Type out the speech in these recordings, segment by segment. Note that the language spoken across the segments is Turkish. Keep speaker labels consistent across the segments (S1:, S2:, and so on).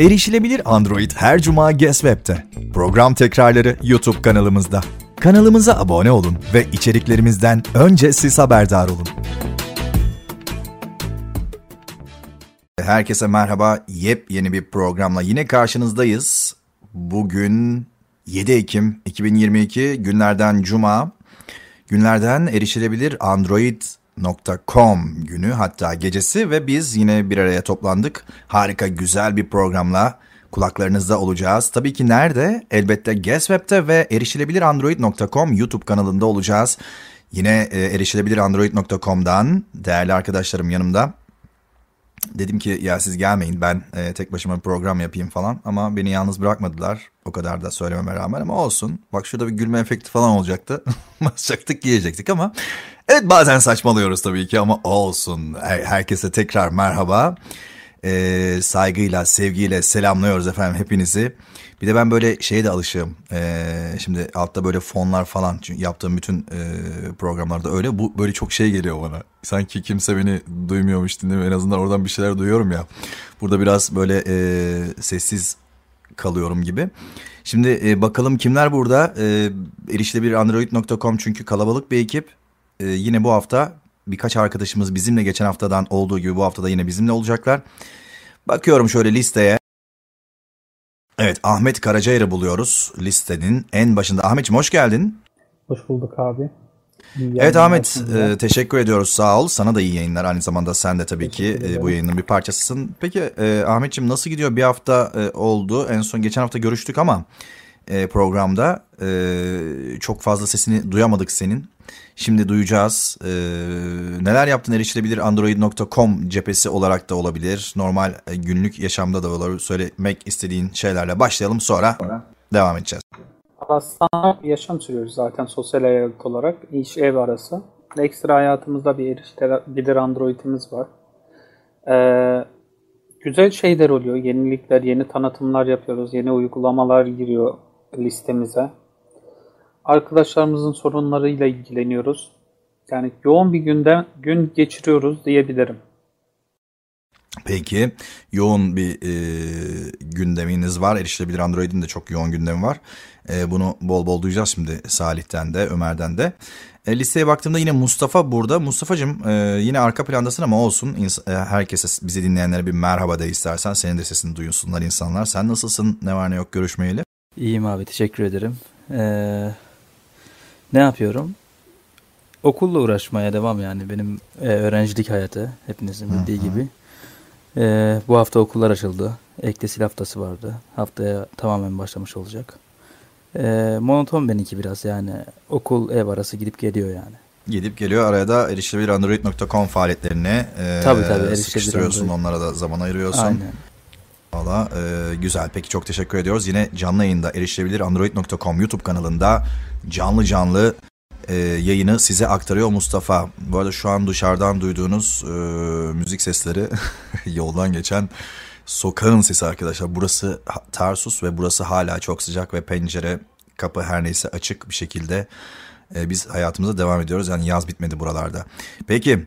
S1: Erişilebilir Android her cuma Guess Web'te. Program tekrarları YouTube kanalımızda. Kanalımıza abone olun ve içeriklerimizden önce siz haberdar olun. Herkese merhaba. Yepyeni bir programla yine karşınızdayız. Bugün 7 Ekim 2022 günlerden cuma. Günlerden erişilebilir Android .com günü hatta gecesi ve biz yine bir araya toplandık. Harika güzel bir programla kulaklarınızda olacağız. Tabii ki nerede? Elbette GuessWeb'te ve erişilebilirandroid.com YouTube kanalında olacağız. Yine e, erişilebilirandroid.com'dan değerli arkadaşlarım yanımda. Dedim ki ya siz gelmeyin ben e, tek başıma bir program yapayım falan ama beni yalnız bırakmadılar. O kadar da söylememe rağmen ama olsun. Bak şurada bir gülme efekti falan olacaktı. Basacaktık giyecektik ama evet bazen saçmalıyoruz tabii ki ama olsun. Herkese tekrar merhaba. Ee, saygıyla, sevgiyle selamlıyoruz efendim hepinizi. Bir de ben böyle şeye de alışığım. Ee, şimdi altta böyle fonlar falan çünkü yaptığım bütün e, programlarda öyle. Bu böyle çok şey geliyor bana. Sanki kimse beni duymuyormuş dinlemiyor. En azından oradan bir şeyler duyuyorum ya. Burada biraz böyle e, sessiz kalıyorum gibi. Şimdi e, bakalım kimler burada? E, erişilebilirandroid.com çünkü kalabalık bir ekip. E, yine bu hafta birkaç arkadaşımız bizimle geçen haftadan olduğu gibi bu haftada yine bizimle olacaklar. Bakıyorum şöyle listeye. Evet Ahmet Karacayır'ı buluyoruz listenin en başında. Ahmetciğim hoş geldin.
S2: Hoş bulduk abi.
S1: evet Ahmet e, teşekkür ediyoruz sağ ol. Sana da iyi yayınlar aynı zamanda sen de tabii ki e, bu yayının bir parçasısın. Peki e, Ahmetciğim nasıl gidiyor? Bir hafta e, oldu en son geçen hafta görüştük ama e, programda e, çok fazla sesini duyamadık senin. Şimdi duyacağız. Ee, neler yaptın erişilebilir android.com cephesi olarak da olabilir. Normal e, günlük yaşamda da olabilir. Söylemek istediğin şeylerle başlayalım sonra devam edeceğiz.
S2: Aslında yaşam sürüyoruz zaten sosyal hayat olarak. iş ev arası. Ekstra hayatımızda bir erişilebilir androidimiz var. Ee, güzel şeyler oluyor. Yenilikler, yeni tanıtımlar yapıyoruz. Yeni uygulamalar giriyor listemize arkadaşlarımızın sorunlarıyla ilgileniyoruz. Yani yoğun bir günde gün geçiriyoruz diyebilirim.
S1: Peki yoğun bir e, gündeminiz var. Erişilebilir Android'in de çok yoğun gündemi var. E, bunu bol bol duyacağız şimdi Salih'ten de Ömer'den de. E, listeye baktığımda yine Mustafa burada. Mustafa'cığım e, yine arka plandasın ama olsun. İns- e, herkese bizi dinleyenlere bir merhaba de istersen. Senin de sesini duysunlar insanlar. Sen nasılsın? Ne var ne yok görüşmeyeli?
S3: İyiyim abi teşekkür ederim. Ee, ne yapıyorum? Okulla uğraşmaya devam yani benim e, öğrencilik hayatı hepinizin bildiği gibi. E, bu hafta okullar açıldı. Ektesil haftası vardı. Haftaya tamamen başlamış olacak. E, monoton benimki biraz yani okul ev arası gidip geliyor yani.
S1: Gidip geliyor araya da erişilebilirandroid.com faaliyetlerini e, tabii, tabii, sıkıştırıyorsun onlara da zaman ayırıyorsun. Aynen. Valla e, güzel. Peki çok teşekkür ediyoruz. Yine canlı yayında erişilebilir android.com YouTube kanalında canlı canlı e, yayını size aktarıyor Mustafa. Bu arada şu an dışarıdan duyduğunuz e, müzik sesleri yoldan geçen sokağın sesi arkadaşlar. Burası Tarsus ve burası hala çok sıcak ve pencere kapı her neyse açık bir şekilde e, biz hayatımıza devam ediyoruz. Yani yaz bitmedi buralarda. Peki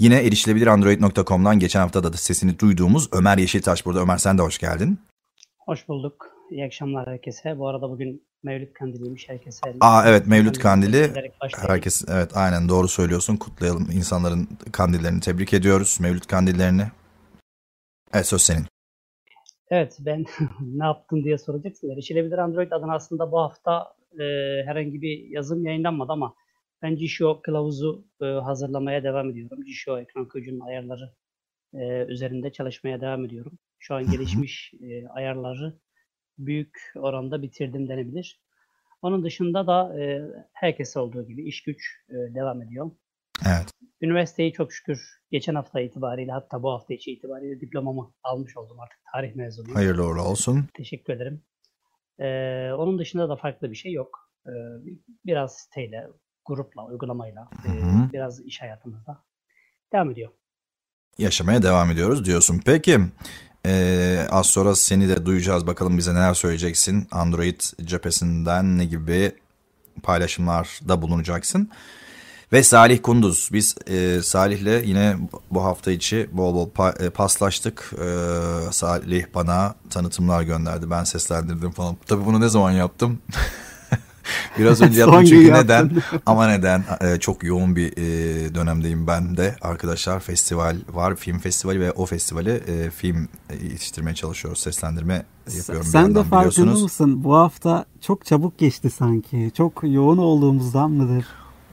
S1: Yine erişilebilir android.com'dan geçen hafta da sesini duyduğumuz Ömer Yeşiltaş burada. Ömer sen de hoş geldin.
S4: Hoş bulduk. İyi akşamlar herkese. Bu arada bugün Mevlüt Kandiliymiş herkese.
S1: Aa evet Mevlüt Kandili. Herkes evet aynen doğru söylüyorsun. Kutlayalım insanların kandillerini tebrik ediyoruz. Mevlüt kandillerini. Evet söz senin.
S4: Evet ben ne yaptın diye soracaksın. Erişilebilir Android adına aslında bu hafta e, herhangi bir yazım yayınlanmadı ama ben Gişo kılavuzu e, hazırlamaya devam ediyorum. Gişo ekran okuyucunun ayarları e, üzerinde çalışmaya devam ediyorum. Şu an gelişmiş e, ayarları büyük oranda bitirdim denebilir. Onun dışında da e, herkese olduğu gibi iş güç e, devam ediyor.
S1: Evet.
S4: Üniversiteyi çok şükür geçen hafta itibariyle hatta bu hafta içi itibariyle diplomamı almış oldum artık tarih mezunuyum.
S1: Hayırlı uğurlu olsun.
S4: Teşekkür ederim. Ee, onun dışında da farklı bir şey yok. Ee, biraz siteyle grupla, uygulamayla e, biraz iş hayatımızda devam ediyor.
S1: Yaşamaya devam ediyoruz diyorsun. Peki ee, az sonra seni de duyacağız. Bakalım bize neler söyleyeceksin. Android cephesinden ne gibi paylaşımlarda bulunacaksın. Ve Salih Kunduz. Biz e, Salih'le yine bu hafta içi bol bol pa- e, paslaştık. E, Salih bana tanıtımlar gönderdi. Ben seslendirdim falan. Tabii bunu ne zaman yaptım? Biraz önce yaptım çünkü neden? Ama neden? Ee, çok yoğun bir e, dönemdeyim ben de. Arkadaşlar festival var, film festivali ve o festivali e, film yetiştirmeye çalışıyoruz. Seslendirme yapıyorum.
S5: Sen de farkında mısın? Bu hafta çok çabuk geçti sanki. Çok yoğun olduğumuzdan mıdır?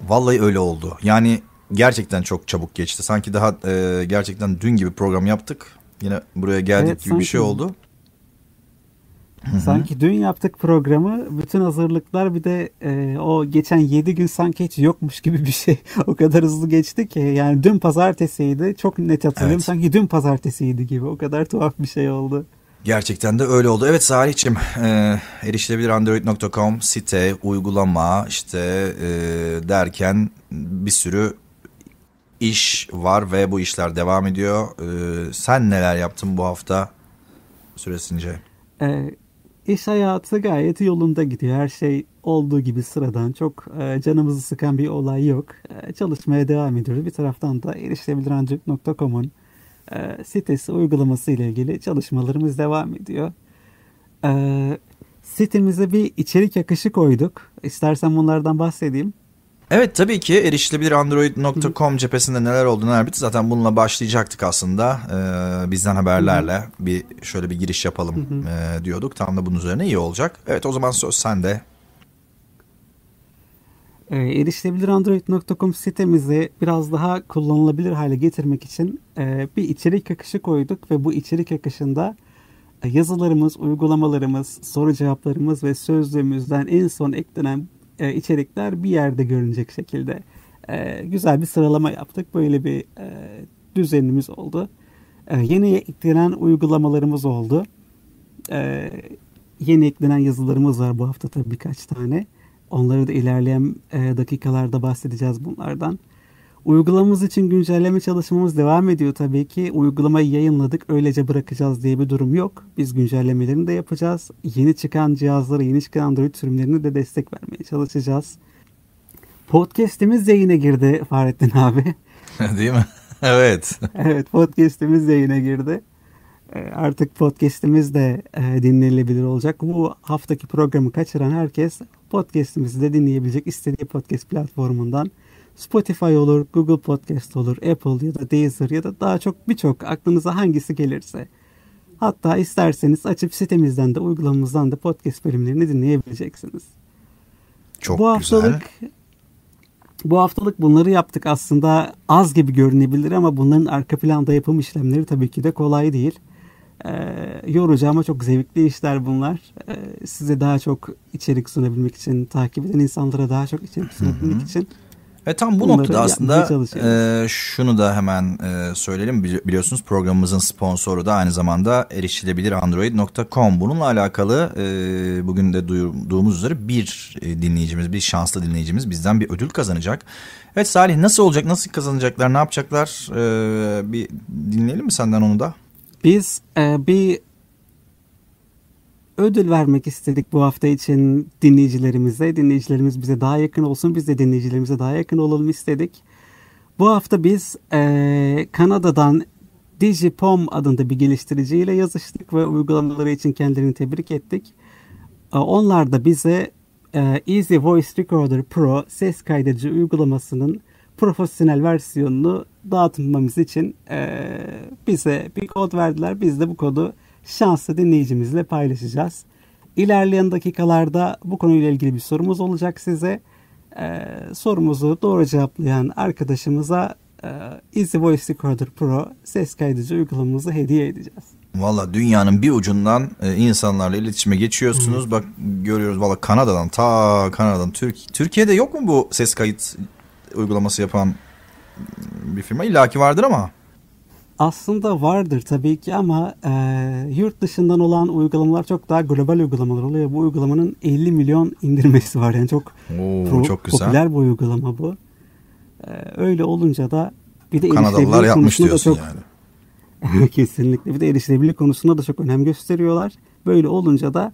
S1: Vallahi öyle oldu. Yani gerçekten çok çabuk geçti. Sanki daha e, gerçekten dün gibi program yaptık. Yine buraya geldik evet, gibi sanki. bir şey oldu.
S5: Hı-hı. Sanki dün yaptık programı. Bütün hazırlıklar bir de e, o geçen 7 gün sanki hiç yokmuş gibi bir şey. o kadar hızlı geçti ki. Yani dün pazartesiydi. Çok net hatırlıyorum. Evet. Sanki dün pazartesiydi gibi. O kadar tuhaf bir şey oldu.
S1: Gerçekten de öyle oldu. Evet Salih'cim e, erişilebilir android.com site, uygulama işte e, derken bir sürü iş var ve bu işler devam ediyor. E, sen neler yaptın bu hafta süresince?
S5: E, İş hayatı gayet yolunda gidiyor. Her şey olduğu gibi sıradan. Çok e, canımızı sıkan bir olay yok. E, çalışmaya devam ediyoruz. Bir taraftan da erişilebilirancak.com'un e, sitesi uygulaması ile ilgili çalışmalarımız devam ediyor. Sitemize bir içerik akışı koyduk. İstersen bunlardan bahsedeyim.
S1: Evet tabii ki erişilebilir android.com cephesinde neler oldu neler bitti. Zaten bununla başlayacaktık aslında. Ee, bizden haberlerle bir şöyle bir giriş yapalım e, diyorduk. Tam da bunun üzerine iyi olacak. Evet o zaman söz sende.
S5: E, erişilebilir android.com sitemizi biraz daha kullanılabilir hale getirmek için e, bir içerik akışı koyduk ve bu içerik akışında e, yazılarımız, uygulamalarımız, soru cevaplarımız ve sözlüğümüzden en son eklenen e, içerikler bir yerde görünecek şekilde e, güzel bir sıralama yaptık. Böyle bir e, düzenimiz oldu. E, yeni eklenen uygulamalarımız oldu. E, yeni eklenen yazılarımız var bu hafta tabii birkaç tane. Onları da ilerleyen e, dakikalarda bahsedeceğiz bunlardan. Uygulamamız için güncelleme çalışmamız devam ediyor tabii ki. Uygulamayı yayınladık öylece bırakacağız diye bir durum yok. Biz güncellemelerini de yapacağız. Yeni çıkan cihazlara, yeni çıkan Android sürümlerine de destek vermeye çalışacağız. Podcast'imiz yayına girdi Fahrettin abi.
S1: Değil mi? evet.
S5: evet podcast'imiz yayına girdi. Ee, artık podcast'imiz de e, dinlenilebilir olacak. Bu haftaki programı kaçıran herkes podcast'imizi de dinleyebilecek istediği podcast platformundan Spotify olur, Google Podcast olur, Apple ya da Deezer ya da daha çok birçok aklınıza hangisi gelirse. Hatta isterseniz açıp sitemizden de uygulamamızdan da podcast bölümlerini dinleyebileceksiniz.
S1: Çok bu haftalık,
S5: güzel. Bu haftalık bunları yaptık. Aslında az gibi görünebilir ama bunların arka planda yapım işlemleri tabii ki de kolay değil. Ee, yorucu ama çok zevkli işler bunlar. Ee, size daha çok içerik sunabilmek için, takip eden insanlara daha çok içerik sunabilmek için
S1: ve tam bu Bunları noktada aslında e, şunu da hemen e, söyleyelim. Biliyorsunuz programımızın sponsoru da aynı zamanda erişilebilir android.com. Bununla alakalı e, bugün de duyduğumuz üzere bir e, dinleyicimiz, bir şanslı dinleyicimiz bizden bir ödül kazanacak. Evet Salih nasıl olacak, nasıl kazanacaklar, ne yapacaklar? E, bir dinleyelim mi senden onu da?
S5: Biz e, bir ödül vermek istedik bu hafta için dinleyicilerimize. Dinleyicilerimiz bize daha yakın olsun, biz de dinleyicilerimize daha yakın olalım istedik. Bu hafta biz e, Kanada'dan Digipom adında bir geliştiriciyle yazıştık ve uygulamaları için kendilerini tebrik ettik. E, onlar da bize e, Easy Voice Recorder Pro ses kaydedici uygulamasının profesyonel versiyonunu dağıtmamız için e, bize bir kod verdiler. Biz de bu kodu şanslı dinleyicimizle paylaşacağız. İlerleyen dakikalarda bu konuyla ilgili bir sorumuz olacak size. Ee, sorumuzu doğru cevaplayan arkadaşımıza e, Easy Voice Recorder Pro ses kaydedici uygulamamızı hediye edeceğiz.
S1: Valla dünyanın bir ucundan e, insanlarla iletişime geçiyorsunuz. Hmm. Bak görüyoruz valla Kanada'dan ta Kanada'dan Türk Türkiye'de yok mu bu ses kayıt uygulaması yapan bir firma? İlla ki vardır ama.
S5: Aslında vardır tabii ki ama e, yurt dışından olan uygulamalar çok daha global uygulamalar oluyor. Bu uygulamanın 50 milyon indirmesi var. Yani çok,
S1: Oo, pro, çok güzel.
S5: popüler bir uygulama bu. E, öyle olunca da
S1: bir de Kanadalılar yapmış diyorsun çok,
S5: yani. kesinlikle. Bir de erişilebilirlik konusunda da çok önem gösteriyorlar. Böyle olunca da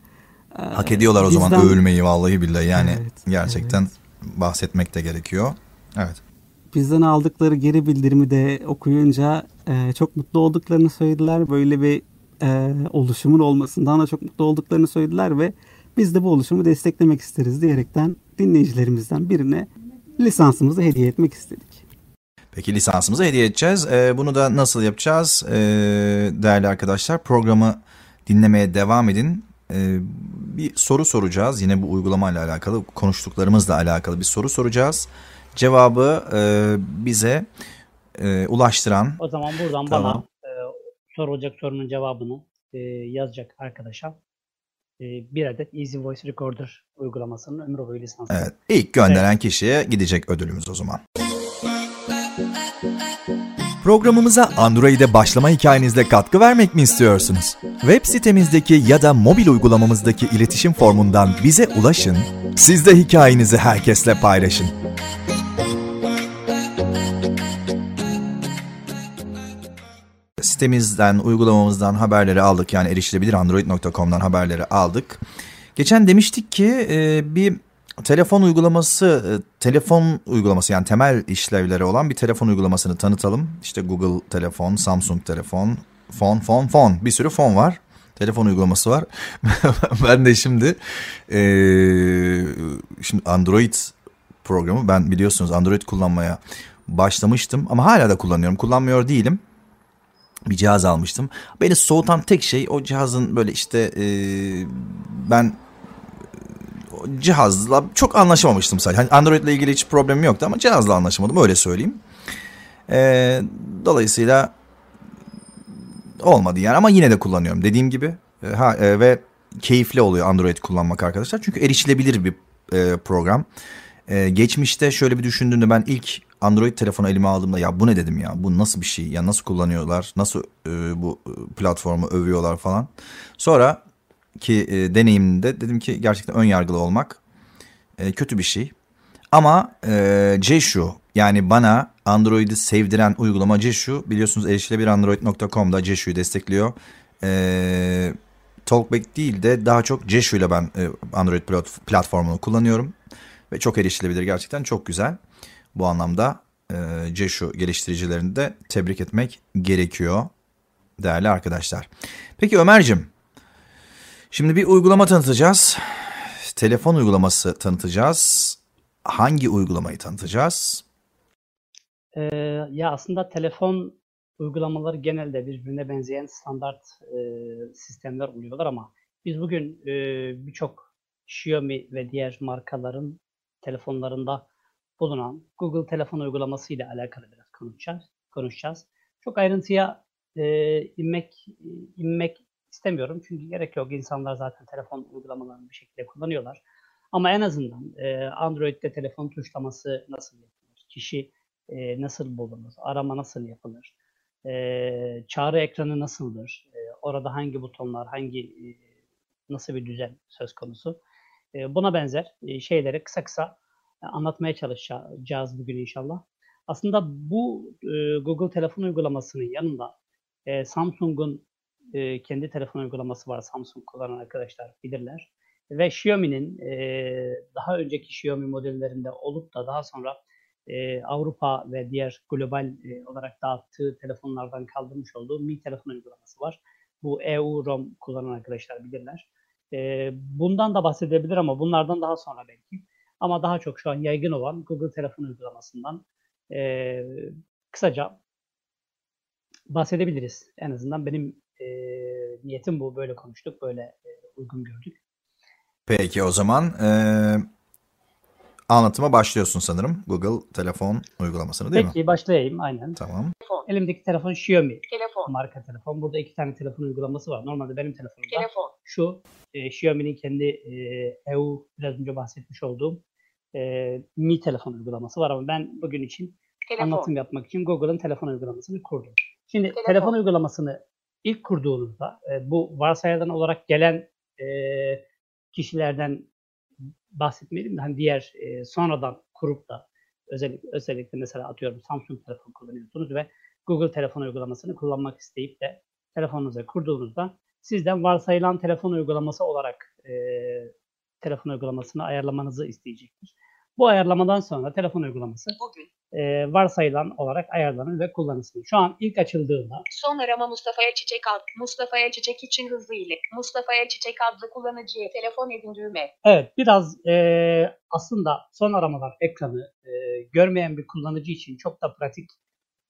S1: e, Hak ediyorlar o bizden... zaman övülmeyi vallahi billahi. Yani evet, gerçekten evet. bahsetmek de gerekiyor. Evet.
S5: Bizden aldıkları geri bildirimi de okuyunca e, çok mutlu olduklarını söylediler. Böyle bir e, oluşumun olmasından da çok mutlu olduklarını söylediler ve biz de bu oluşumu desteklemek isteriz diyerekten dinleyicilerimizden birine lisansımızı hediye etmek istedik.
S1: Peki lisansımızı hediye edeceğiz. Ee, bunu da nasıl yapacağız? Ee, değerli arkadaşlar programı dinlemeye devam edin. Ee, bir soru soracağız. Yine bu uygulamayla alakalı, konuştuklarımızla alakalı bir soru soracağız. Cevabı e, bize e, ulaştıran...
S4: O zaman buradan
S1: Tamam.
S4: bana e, sorulacak sorunun cevabını e, yazacak arkadaşa e, bir adet Easy Voice Recorder uygulamasının ömür boyu lisansı.
S1: Evet, ilk gönderen kişiye gidecek ödülümüz o zaman. Programımıza Android'e başlama hikayenizle katkı vermek mi istiyorsunuz? Web sitemizdeki ya da mobil uygulamamızdaki iletişim formundan bize ulaşın, siz de hikayenizi herkesle paylaşın. Sitemizden, uygulamamızdan haberleri aldık. Yani erişilebilir android.com'dan haberleri aldık. Geçen demiştik ki e, bir telefon uygulaması, e, telefon uygulaması yani temel işlevleri olan bir telefon uygulamasını tanıtalım. İşte Google telefon, Samsung telefon, fon, fon, fon. Bir sürü fon var. Telefon uygulaması var. ben de şimdi e, şimdi Android programı ben biliyorsunuz Android kullanmaya başlamıştım ama hala da kullanıyorum. Kullanmıyor değilim bir cihaz almıştım. Beni soğutan tek şey o cihazın böyle işte e, ben cihazla çok anlaşamamıştım sadece. Hani Android ile ilgili hiç problemim yoktu ama cihazla anlaşamadım öyle söyleyeyim. E, dolayısıyla olmadı yani ama yine de kullanıyorum dediğim gibi. E, ha, e, ve keyifli oluyor Android kullanmak arkadaşlar. Çünkü erişilebilir bir e, program. E, geçmişte şöyle bir düşündüğümde ben ilk Android telefonu elime aldığımda ya bu ne dedim ya bu nasıl bir şey ya nasıl kullanıyorlar nasıl e, bu e, platformu övüyorlar falan. Sonra ki e, deneyimimde dedim ki gerçekten ön yargılı olmak e, kötü bir şey. Ama e, Jeshu yani bana Android'i sevdiren uygulama Jeshu biliyorsunuz erişilebilirandroid.com'da Jeshu'yu destekliyor. E, Talkback değil de daha çok Jeshu ile ben e, Android plat- platformunu kullanıyorum. Ve çok erişilebilir gerçekten çok güzel. Bu anlamda e, Jeshu geliştiricilerini de tebrik etmek gerekiyor değerli arkadaşlar. Peki Ömer'cim şimdi bir uygulama tanıtacağız. Telefon uygulaması tanıtacağız. Hangi uygulamayı tanıtacağız?
S4: Ee, ya aslında telefon uygulamaları genelde birbirine benzeyen standart e, sistemler oluyorlar ama biz bugün e, birçok Xiaomi ve diğer markaların telefonlarında bulunan Google telefon uygulaması ile alakalı biraz konuşacağız. konuşacağız. Çok ayrıntıya e, inmek inmek istemiyorum çünkü gerek yok. İnsanlar zaten telefon uygulamalarını bir şekilde kullanıyorlar. Ama en azından e, Android'de telefon tuşlaması nasıl yapılır? Kişi e, nasıl bulunur? Arama nasıl yapılır? E, çağrı ekranı nasıldır? E, orada hangi butonlar, hangi e, nasıl bir düzen söz konusu? E, buna benzer e, şeyleri kısa kısa e, anlatmaya çalışacağız bugün inşallah. Aslında bu e, Google telefon uygulamasının yanında e, Samsung'un e, kendi telefon uygulaması var. Samsung kullanan arkadaşlar bilirler. Ve Xiaomi'nin e, daha önceki Xiaomi modellerinde olup da daha sonra e, Avrupa ve diğer global olarak dağıttığı telefonlardan kaldırmış olduğu Mi telefon uygulaması var. Bu EU-ROM kullanan arkadaşlar bilirler. Bundan da bahsedebilir ama bunlardan daha sonra belki. Ama daha çok şu an yaygın olan Google telefon uygulamasından kısaca bahsedebiliriz. En azından benim e, niyetim bu. Böyle konuştuk, böyle e, uygun gördük.
S1: Peki o zaman e, anlatıma başlıyorsun sanırım. Google telefon uygulamasını değil
S4: Peki
S1: mi?
S4: başlayayım aynen.
S1: Tamam.
S4: Elimdeki telefon Xiaomi
S6: Telefon.
S4: marka telefon. Burada iki tane telefon uygulaması var. Normalde benim telefonumda
S6: Telefon.
S4: şu e, Xiaomi'nin kendi e, EU biraz önce bahsetmiş olduğum e, Mi telefon uygulaması var ama ben bugün için
S6: Telefon.
S4: anlatım yapmak için Google'ın telefon uygulamasını kurdum. Şimdi
S6: Telefon.
S4: telefon uygulamasını ilk kurduğunuzda e, bu varsayılan olarak gelen e, kişilerden bahsetmeyelim de hani diğer e, sonradan kurup da özellikle, özellikle mesela atıyorum Samsung telefon kullanıyorsunuz ve Google telefon uygulamasını kullanmak isteyip de telefonunuza kurduğunuzda sizden varsayılan telefon uygulaması olarak e, telefon uygulamasını ayarlamanızı isteyecektir. Bu ayarlamadan sonra telefon uygulaması
S6: Bugün.
S4: e, varsayılan olarak ayarlanır ve kullanılsın. Şu an ilk açıldığında
S6: Son arama Mustafa'ya Çiçek adlı. Mustafa'ya Çiçek için hızlı ile. Mustafa'ya Çiçek adlı kullanıcıya telefon edin düğme.
S4: evet biraz e, aslında son aramalar ekranı e, görmeyen bir kullanıcı için çok da pratik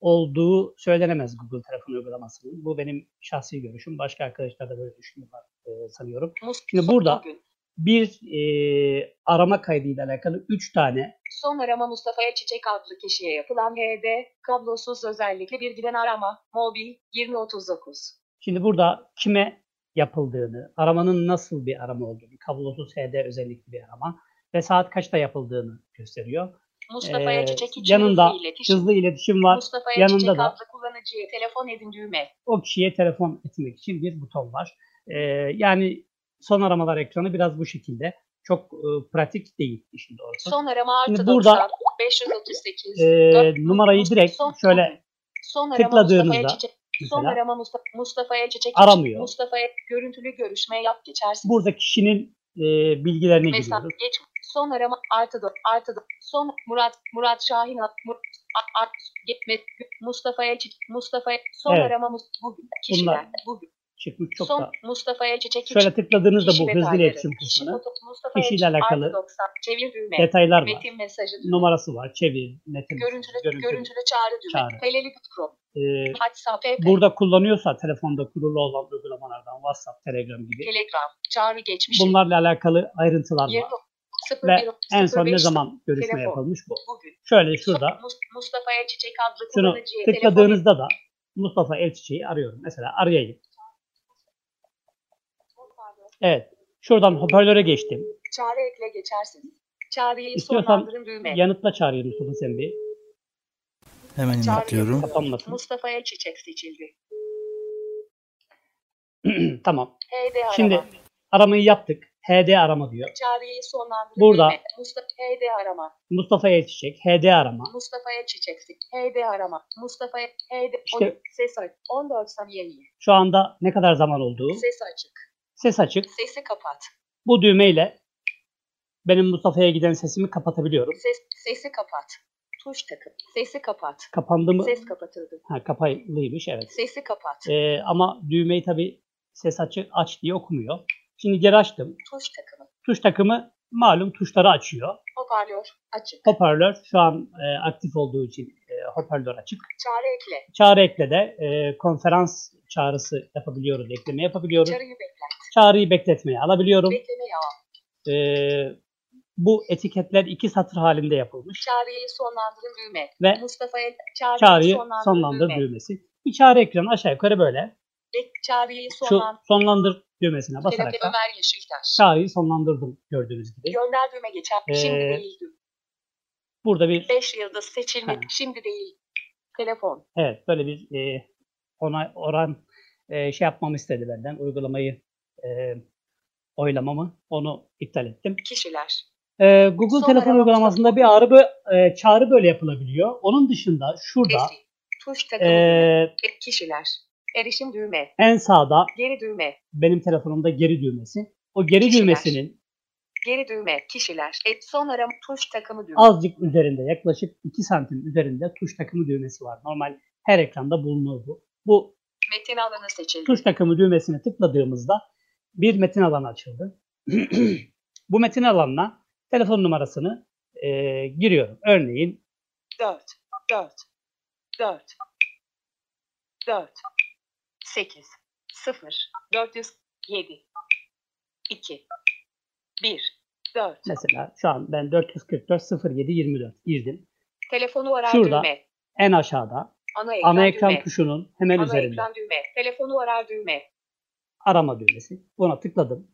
S4: olduğu söylenemez Google telefon uygulamasının. Bu benim şahsi görüşüm. Başka arkadaşlar da böyle düşünüyorlar e, sanıyorum.
S6: Mus-
S4: Şimdi burada-
S6: Bugün.
S4: Bir e, arama kaydıyla alakalı 3 tane
S6: Son arama Mustafa'ya Çiçek adlı kişiye yapılan HD, kablosuz özellikle bir giden arama, mobil, 2039.
S4: Şimdi burada kime yapıldığını, aramanın nasıl bir arama olduğunu, kablosuz HD özellikli bir arama ve saat kaçta yapıldığını gösteriyor.
S6: Mustafa'ya
S4: Ee,
S6: Çiçek için
S4: yanında
S6: hızlı iletişim.
S4: hızlı iletişim var.
S6: Mustafa'ya
S4: yanında
S6: Çiçek
S4: da-
S6: adlı kullanıcıya telefon edin düğme.
S4: O kişiye telefon etmek için bir buton var. Ee, yani son aramalar ekranı biraz bu şekilde. Çok e, pratik değil işin doğrusu.
S6: Son arama artı
S4: Şimdi
S6: 90,
S4: burada,
S6: 538,
S4: Ee,
S6: 4,
S4: numarayı direkt
S6: son-
S4: şöyle
S6: Son arama
S4: tıkladığınızda
S6: Çiçek. Son
S4: mesela
S6: arama Mustafa, Mustafa'ya Çiçek
S4: Aramıyor.
S6: Mustafa'ya görüntülü görüşme yap geçersin.
S4: burada kişinin e, bilgilerine
S6: Mesela
S4: giriyoruz.
S6: geç. Son arama artı dört artı dört. Son Murat Murat Şahin at Mur, a, a, gitme Mustafa'ya Çiçek Mustafa'ya son
S4: Evet.
S6: arama bugün kişiler
S4: Bunlar
S6: bugün
S4: Çıkmış çok
S6: son
S4: da.
S6: Mustafa'a Çiçek
S4: Şöyle tıkladığınızda bu hızlı
S6: detayları.
S4: iletişim kısmını
S6: foto- Mustafa'ya
S4: kişiyle alakalı
S6: artı 90 çevir düğme.
S4: detaylar var.
S6: Metin mesajı düğme.
S4: Numarası var. Çevir, metin,
S6: Görüntülü,
S4: görüntülü.
S6: görüntülü çağrı düğme.
S4: Çağrı.
S6: Peleli Pro.
S4: Ee,
S6: WhatsApp, PP,
S4: burada kullanıyorsa telefonda kurulu olan uygulamalardan WhatsApp, Telegram gibi
S6: Telegram, çağrı geçmiş.
S4: bunlarla alakalı ayrıntılar
S6: Yirmi-
S4: var.
S6: sıfır
S4: Ve
S6: bir-
S4: en
S6: sıfır
S4: son ne
S6: beş-
S4: zaman görüşme
S6: telefon.
S4: yapılmış bu.
S6: Bugün.
S4: Şöyle şurada
S6: Mus- Mustafa'ya Çiçek adlı
S4: şunu
S6: kullanıcıya telefon
S4: tıkladığınızda da Mustafa Elçiçek'i arıyorum. Mesela arayayım. Evet. Şuradan hoparlöre geçtim.
S6: Çağrı ekle geçersiniz. Çağrıyı
S4: İstiyorsan
S6: sonlandırın düğme.
S4: Yanıtla çağırıyor Mustafa sen bir.
S3: Hemen
S6: Çağrı
S3: yanıtlıyorum.
S4: Kapanmasın.
S6: Mustafa'ya çiçek seçildi.
S4: tamam.
S6: HD arama.
S4: Şimdi aramayı yaptık. HD arama diyor.
S6: Çağrıyı sonlandırın
S4: Burada-
S6: düğme. Mustafa HD arama.
S4: Mustafa Elçiçek HD arama.
S6: Mustafa'ya çiçek HD arama. Mustafa'ya HD
S4: İşte-
S6: On- ses aç. 14 saniye.
S4: Şu anda ne kadar zaman olduğu.
S6: Ses açık.
S4: Ses açık.
S6: Sesi kapat.
S4: Bu düğmeyle benim Mustafa'ya giden sesimi kapatabiliyorum.
S6: Ses sesi kapat. Tuş takım. Sesi kapat.
S4: Kapandı mı?
S6: Ses kapatıldı.
S4: Ha, kapalıymış evet.
S6: Sesi kapat.
S4: Ee, ama düğmeyi tabi ses açık aç diye okumuyor. Şimdi geri açtım.
S6: Tuş takımı.
S4: Tuş takımı malum tuşları açıyor.
S6: Hoparlör açık.
S4: Hoparlör şu an e, aktif olduğu için e, hoparlör açık.
S6: Çağrı ekle.
S4: Çağrı ekle de e, konferans çağrısı yapabiliyoruz, ekleme yapabiliyoruz.
S6: Çağrıyı beklet.
S4: Çağrıyı bekletmeye alabiliyorum.
S6: Beklemeye al.
S4: E, bu etiketler iki satır halinde yapılmış.
S6: Çağrıyı sonlandırın düğme.
S4: Ve
S6: Mustafa'ya çağrıyı,
S4: çağrıyı
S6: sonlandır,
S4: sonlandır
S6: düğme.
S4: düğmesi. Bir çağrı ekranı aşağı yukarı böyle.
S6: Bek- Çağrıyı
S4: Şu
S6: sonlandır.
S4: sonlandır düğmesine basarak da
S6: Ömer Yeşiltaş.
S4: çağrıyı sonlandırdım gördüğünüz gibi.
S6: Gönder düğme geçer.
S4: Ee,
S6: Şimdi değil.
S4: Burada bir
S6: 5 yıldız seçilmek.
S4: Ha.
S6: Şimdi değil. Telefon.
S4: evet böyle bir e, ona oran e, şey yapmamı istedi benden. Uygulamayı e, oylamamı onu iptal ettim.
S6: Kişiler.
S4: E, Google
S6: Son
S4: telefon uygulamasında bir arı bö- e, çağrı böyle yapılabiliyor. Onun dışında şurada
S6: Eski. Tuş takımı.
S4: e.
S6: Kişiler. Erişim düğme.
S4: en sağda
S6: Geri düğme.
S4: benim telefonumda geri düğmesi. O geri
S6: Kişiler.
S4: düğmesinin
S6: Geri düğme. Kişiler. Et son arama. Tuş takımı düğme.
S4: azıcık üzerinde yaklaşık 2 santim üzerinde tuş takımı düğmesi var. Normal her ekranda bulunur bu. Bu
S6: Metin alanı seçildi.
S4: tuş takımı düğmesine tıkladığımızda bir metin alanı açıldı. bu metin alanına telefon numarasını e, giriyorum. Örneğin
S6: 4. 4. 4. 4. 8. 0. 407. 2. 1. 4.
S4: mesela şu an ben 444 07 24 girdim.
S6: Telefonu arar
S4: Şurada
S6: düğme.
S4: En aşağıda
S6: Ana ekran,
S4: ana ekran
S6: düğme.
S4: tuşunun hemen
S6: Ana
S4: üzerinde
S6: ekran düğme. Telefonu arar düğme.
S4: arama düğmesi. Buna tıkladım.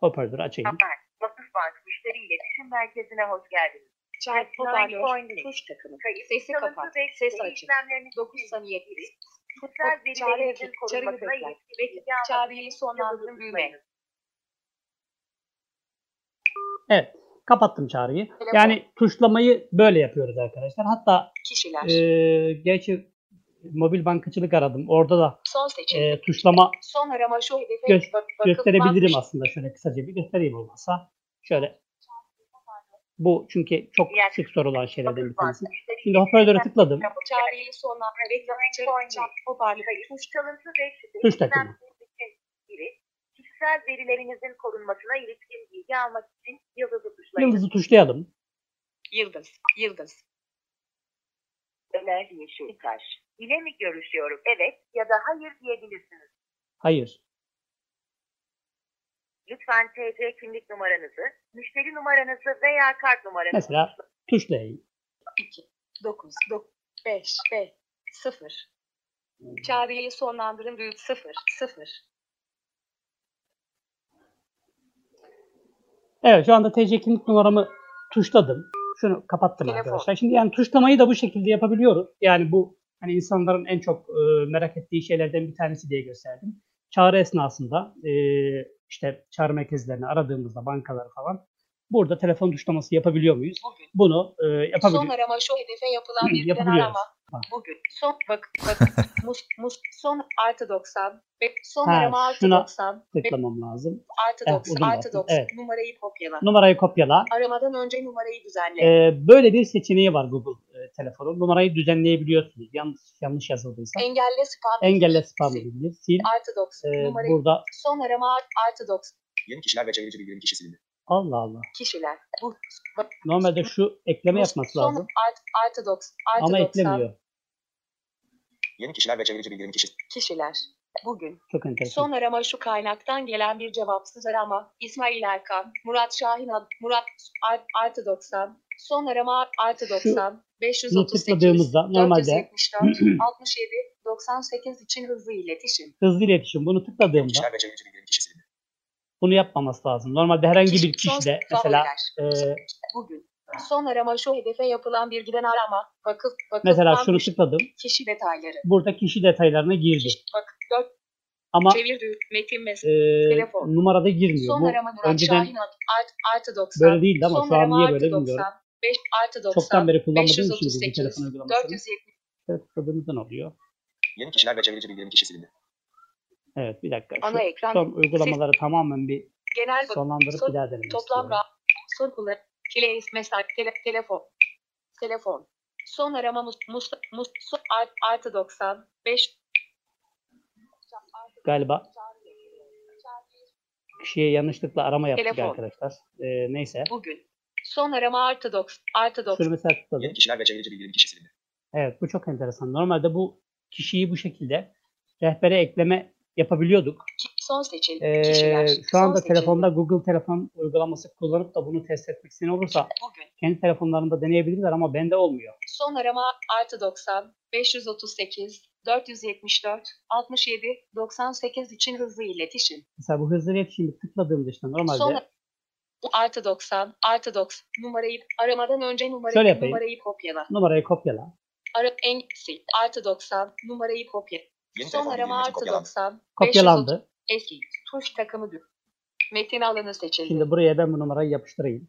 S4: Hoparlörü açayım.
S7: Haber. Vakıfbank Müşteri İletişim Merkezi'ne hoş geldiniz.
S6: Çarp hoparlör.
S7: Point.
S6: Tuş takımı. Sesi kapat. Ses açık.
S7: işlemleriniz
S6: 9
S7: için
S6: saniye.
S7: Kişisel
S6: Çağrı
S7: verilerinizin
S6: ekle. Çağrıyı
S7: korunmasına
S6: bekle.
S7: ilişkin
S6: Bekle.
S7: bilgi almak
S6: Çağrıyı
S7: için
S6: sonlandırın
S7: tutmayınız.
S4: Evet. Kapattım çağrıyı.
S6: Telefon.
S4: Yani tuşlamayı böyle yapıyoruz arkadaşlar. Hatta
S6: Kişiler.
S4: e, gerçi mobil bankacılık aradım. Orada da
S6: Son seçildi.
S4: e, tuşlama
S6: Son arama şu hedefe
S4: Gö-
S6: bak-
S4: gösterebilirim aslında. Şöyle kısaca bir göstereyim olmasa. Şöyle Bu çünkü çok
S7: Diğer-
S4: sık sorulan şeylerden bir tanesi. Şimdi hoparlöre tıkladım.
S6: Çağrıyı sonuna reklam için hoparlör
S7: Tuş çalıntı ve
S4: Tuş takımı.
S7: kişisel verilerinizin korunmasına ilişkin bilgi almak için yıldızı tuşlayın.
S4: Yıldızı tuşlayalım.
S6: Yıldız, yıldız.
S7: Ömer Yeşiltaş. İle mi görüşüyorum? Evet ya da hayır diyebilirsiniz.
S4: Hayır.
S7: Lütfen TC kimlik numaranızı, müşteri numaranızı veya kart numaranızı
S4: Mesela tuşlayayım.
S6: 2, 9, 9, 5, 5, 0. Çağrıyı sonlandırın büyük 0, 0.
S4: Evet şu anda TC kimlik numaramı tuşladım. Şunu kapattım
S6: Telefon.
S4: arkadaşlar. Şimdi yani tuşlamayı da bu şekilde yapabiliyoruz. Yani bu hani insanların en çok e, merak ettiği şeylerden bir tanesi diye gösterdim. Çağrı esnasında e, işte çağrı merkezlerini aradığımızda bankaları falan burada telefon tuşlaması yapabiliyor muyuz?
S6: Bugün.
S4: Bunu e,
S6: Son
S4: yapabiliyoruz.
S6: arama şu hedefe yapılan bir arama. Bugün. Son bak bak mus, mus, son artı 90 ve son
S4: Ha,
S6: arama artı
S4: şuna
S6: 90 ve
S4: Tıklamam lazım.
S6: artı
S4: Eh,
S6: 90
S4: uzun
S6: artı
S4: bastım,
S6: 90
S4: evet.
S6: numarayı kopyala.
S4: Numarayı kopyala.
S6: Aramadan önce numarayı düzenle.
S4: E, böyle bir seçeneği var Google e, telefonu. Numarayı düzenleyebiliyorsunuz. Yanlış yanlış yazıldıysa.
S6: Engelle spam.
S4: Engelle spam bildirir. Sil.
S6: Artı 90
S4: E,
S6: numarayı
S4: burada
S6: son arama artı 90
S1: Yeni kişiler ve çevreci bildirim kişi silindi.
S4: Allah Allah.
S6: kişiler. Bu bak,
S4: Normalde şu ekleme
S6: mus-
S4: yapması
S6: son
S4: lazım.
S6: Artı, artı 90 artı
S4: Ama
S6: 90
S4: eklemiyor.
S1: Yeni kişiler ve çevreci bildirim kişi
S6: kişiler. Bugün
S4: Çok enteresan.
S6: Son arama şu kaynaktan gelen bir cevapsız arama. İsmail Erkan, Murat Şahin, Ad- Murat Art- artı 90. Son arama artı
S4: Şu
S6: 90. 538.
S4: tıkladığımızda normalde
S6: 474, 67, 98 için hızlı iletişim.
S4: hızlı iletişim bunu tıkladığımda
S1: kişiler ve çevreci bildirim kişi silindi.
S4: Bunu yapmaması lazım. Normalde herhangi bir
S6: Kişi-
S4: de mesela e,
S6: Bugün. Son arama şu hedefe yapılan bir giden arama. Vakıf, vakıf
S4: mesela şunu tıkladım.
S6: kişi detayları.
S4: Burada kişi detaylarına girdi.
S6: Kişi, bak, 4
S4: Ama
S6: çevirdi. Metin mesaj.
S4: e,
S6: telefon.
S4: numarada girmiyor.
S6: Son
S4: Bu
S6: arama Murat
S4: önceden
S6: Şahin art, artı 90.
S4: böyle değildi ama
S6: Son
S4: şu an niye böyle
S6: 90,
S4: bilmiyorum.
S6: 5 artı 90.
S4: Çoktan beri kullanmadığım için bu
S6: 538,
S4: telefon uygulamasını.
S6: 470.
S4: Evet, tıkladığımızdan oluyor.
S1: Yeni kişiler ve çevreci bildirim kişi silindi.
S4: Evet bir dakika.
S6: Ana
S4: Şu
S6: ekran.
S4: son uygulamaları tamamen bir
S6: Genel
S4: sonlandırıp
S6: son-
S4: bir daha denemek
S6: toplam son kullanım. Kile mesaj tele, telefon. Telefon. Son arama mus, mus, mus, son, art, artı 90. 5
S4: Galiba kişiye yanlışlıkla arama yaptık
S6: Telefon.
S4: arkadaşlar. E, neyse.
S6: bugün. Son arama artı 90. Artı 90.
S4: Şunu mesela tıkladım.
S1: Yeni kişiler ve çevreci bildirim kişi silindi.
S4: Evet bu çok enteresan. Normalde bu kişiyi bu şekilde rehbere ekleme yapabiliyorduk.
S6: Son seçil.
S4: Ee,
S6: Kişiler.
S4: şu anda
S6: Son seçil.
S4: telefonda Google telefon uygulaması kullanıp da bunu test etmek isteyen olursa
S6: Bugün.
S4: kendi telefonlarında deneyebilirler ama bende olmuyor.
S6: Son arama artı 90. 538. 474. 67. 98 için hızlı iletişim.
S4: Mesela bu hızlı iletişimi tıkladığımda işte normalde
S6: Son artı 90. Artı 90. Numarayı aramadan önce
S4: Şöyle
S6: numarayı,
S4: yapayım.
S6: numarayı kopyala.
S4: numarayı kopyala.
S6: Ara en. Artı 90. Numarayı kopyala.
S1: Yeni
S6: Son arama artı
S1: kopyalandı.
S6: 90.
S4: Kopyalandı.
S6: Eski. Tuş takımı düz. Metin alanı seçildi.
S4: Şimdi buraya ben bu numarayı yapıştırayım.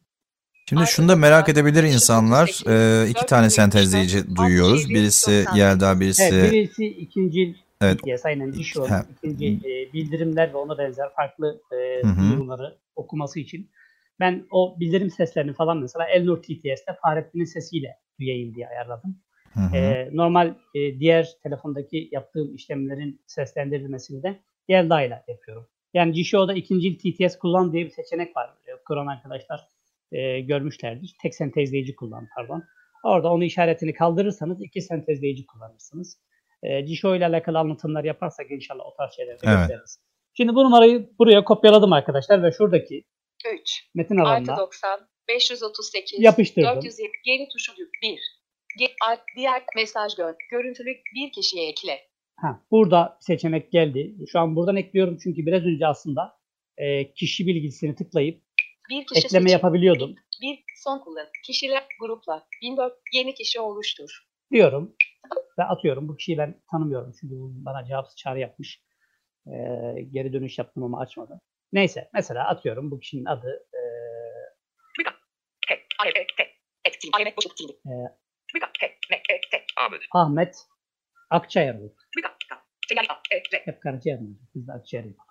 S1: Şimdi
S6: Artı
S1: şunu da merak
S6: 90,
S1: edebilir insanlar.
S6: 538,
S1: Ee, iki tane
S6: 474,
S1: sentezleyici duyuyoruz.
S6: 67,
S1: Birisi
S6: 90.
S1: Yelda, birisi...
S4: Evet birisi ikinci
S1: Evet.
S4: BTS aynen Dişo.
S1: Ha.
S4: ikinci e, bildirimler ve ona benzer farklı e, duyuruları okuması için ben o bildirim seslerini falan mesela Elnur TTS'te Fahrettin'in sesiyle duyayım diye ayarladım.
S1: Hı hı.
S4: E, normal e, diğer telefondaki yaptığım işlemlerin seslendirilmesini de Yelda ile yapıyorum. Yani Cisho'da ikinci TTS kullan diye bir seçenek var. E, kuran arkadaşlar e, görmüşlerdir. Tek sentezleyici kullan pardon. Orada onu işaretini kaldırırsanız iki sentezleyici kullanırsınız. E, Cisho ile alakalı anlatımlar yaparsak inşallah o tarz şeyleri
S1: Evet.
S4: gösteririz. Şimdi bu numarayı buraya kopyaladım arkadaşlar ve şuradaki
S6: 3.
S4: metin alanına
S6: 90. 538.
S4: Yapıştırdım.
S6: 407. Geri tuşu düz. 1. Diğer mesaj gör. Görüntülü bir kişiye ekle.
S4: Ha, burada seçenek geldi. Şu an buradan ekliyorum çünkü biraz önce aslında e, kişi bilgisini tıklayıp
S6: Bir kişi
S4: ekleme
S6: seçil.
S4: yapabiliyordum.
S6: Bir son kullan. Kişiler grupla. 1004 yeni kişi oluştur.
S4: Diyorum ve atıyorum. Bu kişiyi ben tanımıyorum çünkü bana cevapsız çağrı yapmış. E, geri dönüş yaptım ama açmadı. Neyse mesela atıyorum bu kişinin adı e,
S6: Ahmet.
S4: Ahmet Akçayar olur.
S6: Bir dakika. Yani, re-
S4: Hep Karaciğer mi? Biz de Akçayar yapalım.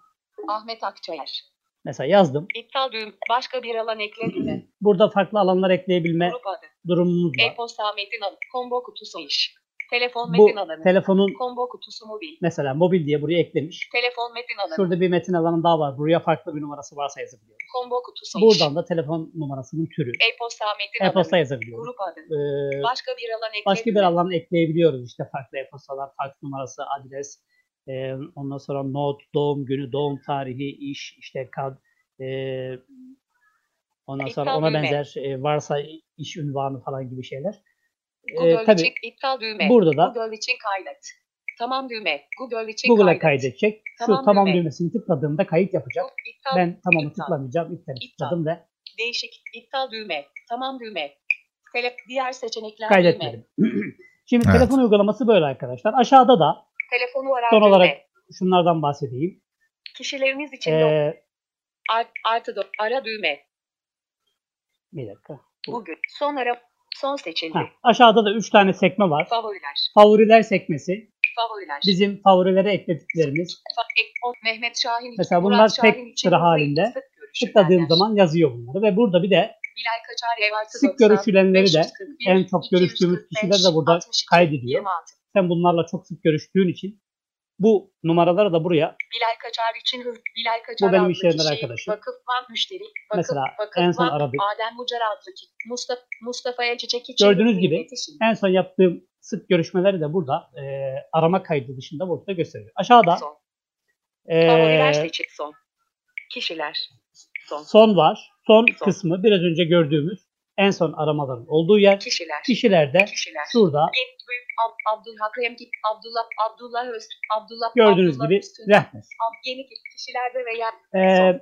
S6: Ahmet Akçayar.
S4: Mesela yazdım.
S6: İptal düğüm. Başka bir alan ekle düğme.
S4: Burada farklı alanlar ekleyebilme durumumuz var.
S6: E-posta metin alanı. Combo kutusu iş. Telefon
S4: Bu
S6: metin alanı.
S4: telefonun
S6: Combo kutusu mobil.
S4: mesela mobil diye buraya eklemiş.
S6: Telefon metin alanı.
S4: Şurada bir metin alanı daha var. Buraya farklı bir numarası varsa yazabiliyoruz.
S6: Combo kutusu iş.
S4: Buradan da telefon numarasının türü.
S6: E-posta metin alanı.
S4: E-posta yazabiliyoruz.
S6: Grup adı.
S4: Ee,
S6: Başka bir alan ekle
S4: başka bir alan ekleyebiliyoruz. İşte farklı e-postalar, fax numarası, adres, e, ondan sonra not, doğum günü, doğum tarihi, iş, işte kad, e, ondan sonra
S6: İptal
S4: ona benzer e, varsa iş ünvanı falan gibi şeyler. E,
S6: Google
S4: tabii
S6: için iptal düğme.
S4: burada da
S6: Google için kaydet. Tamam düğme. Google için
S4: Google'a
S6: kaydet.
S4: kaydedecek. Şu
S6: Tamam
S4: tamam
S6: düğme.
S4: düğmesini tıkladığımda kayıt yapacak.
S6: İptal,
S4: Ben tamamı
S6: iptal.
S4: tıklamayacağım. İptal
S6: İptal.
S4: tıkladım ve
S6: Değişik. İptal düğme. Tamam düğme. Tele, diğer seçenekler düğme.
S4: kaydetmedim. Şimdi
S1: Evet.
S4: telefon uygulaması böyle arkadaşlar. Aşağıda da
S6: Telefonu arar
S4: son
S6: düğme.
S4: olarak şunlardan bahsedeyim.
S6: Kişileriniz için
S4: Ee,
S6: art, artı dö- ara düğme.
S4: bir dakika.
S6: Bugün son ara son seçildi.
S4: Ha, aşağıda da 3 tane sekme var.
S6: Favoriler.
S4: Favoriler sekmesi.
S6: Favoriler.
S4: Bizim favorilere eklediklerimiz.
S6: Mehmet Şahin
S4: Mesela
S6: Murat
S4: bunlar
S6: Şahin
S4: tek
S6: için
S4: sıra halinde. Tıkladığım zaman yazıyor bunları ve burada bir de
S6: Bilal Kaçar
S4: Sık
S6: 90,
S4: görüşülenleri de
S6: 541,
S4: en çok görüştüğümüz
S6: 245,
S4: kişiler de burada
S6: 62,
S4: kaydediyor.
S6: 26.
S4: sen bunlarla çok sık görüştüğün için bu numaraları da buraya
S6: Bilal Kaçar için hız. Bilal Kaçar
S4: Bu benim iş yerinden
S6: kişi,
S4: arkadaşım.
S6: Vakıfban müşteri. Vakıf,
S4: Mesela
S6: vakıfban,
S4: en son aradık.
S6: Adem Mucar adlı. Mustafa, Mustafa'ya çiçek için
S4: Gördüğünüz gibi
S6: iletişim.
S4: en son yaptığım sık görüşmeleri de burada e, arama kaydı dışında burada gösteriyor. Aşağıda
S6: Son.
S4: e,
S6: Favoriler seçik son. Kişiler. Son.
S4: son var. Son
S6: Son.
S4: kısmı biraz önce gördüğümüz en son aramaların olduğu yer.
S6: Kişiler.
S4: Kişilerde
S6: Kişiler.
S4: şurada
S6: Genç Büyük Ab, Abdülhakem Abdullah Abdullah Öz Abdullah
S4: gördüğünüz
S6: Abdullah
S4: gibi rehber.
S6: Yeni kişilerde veya
S4: E,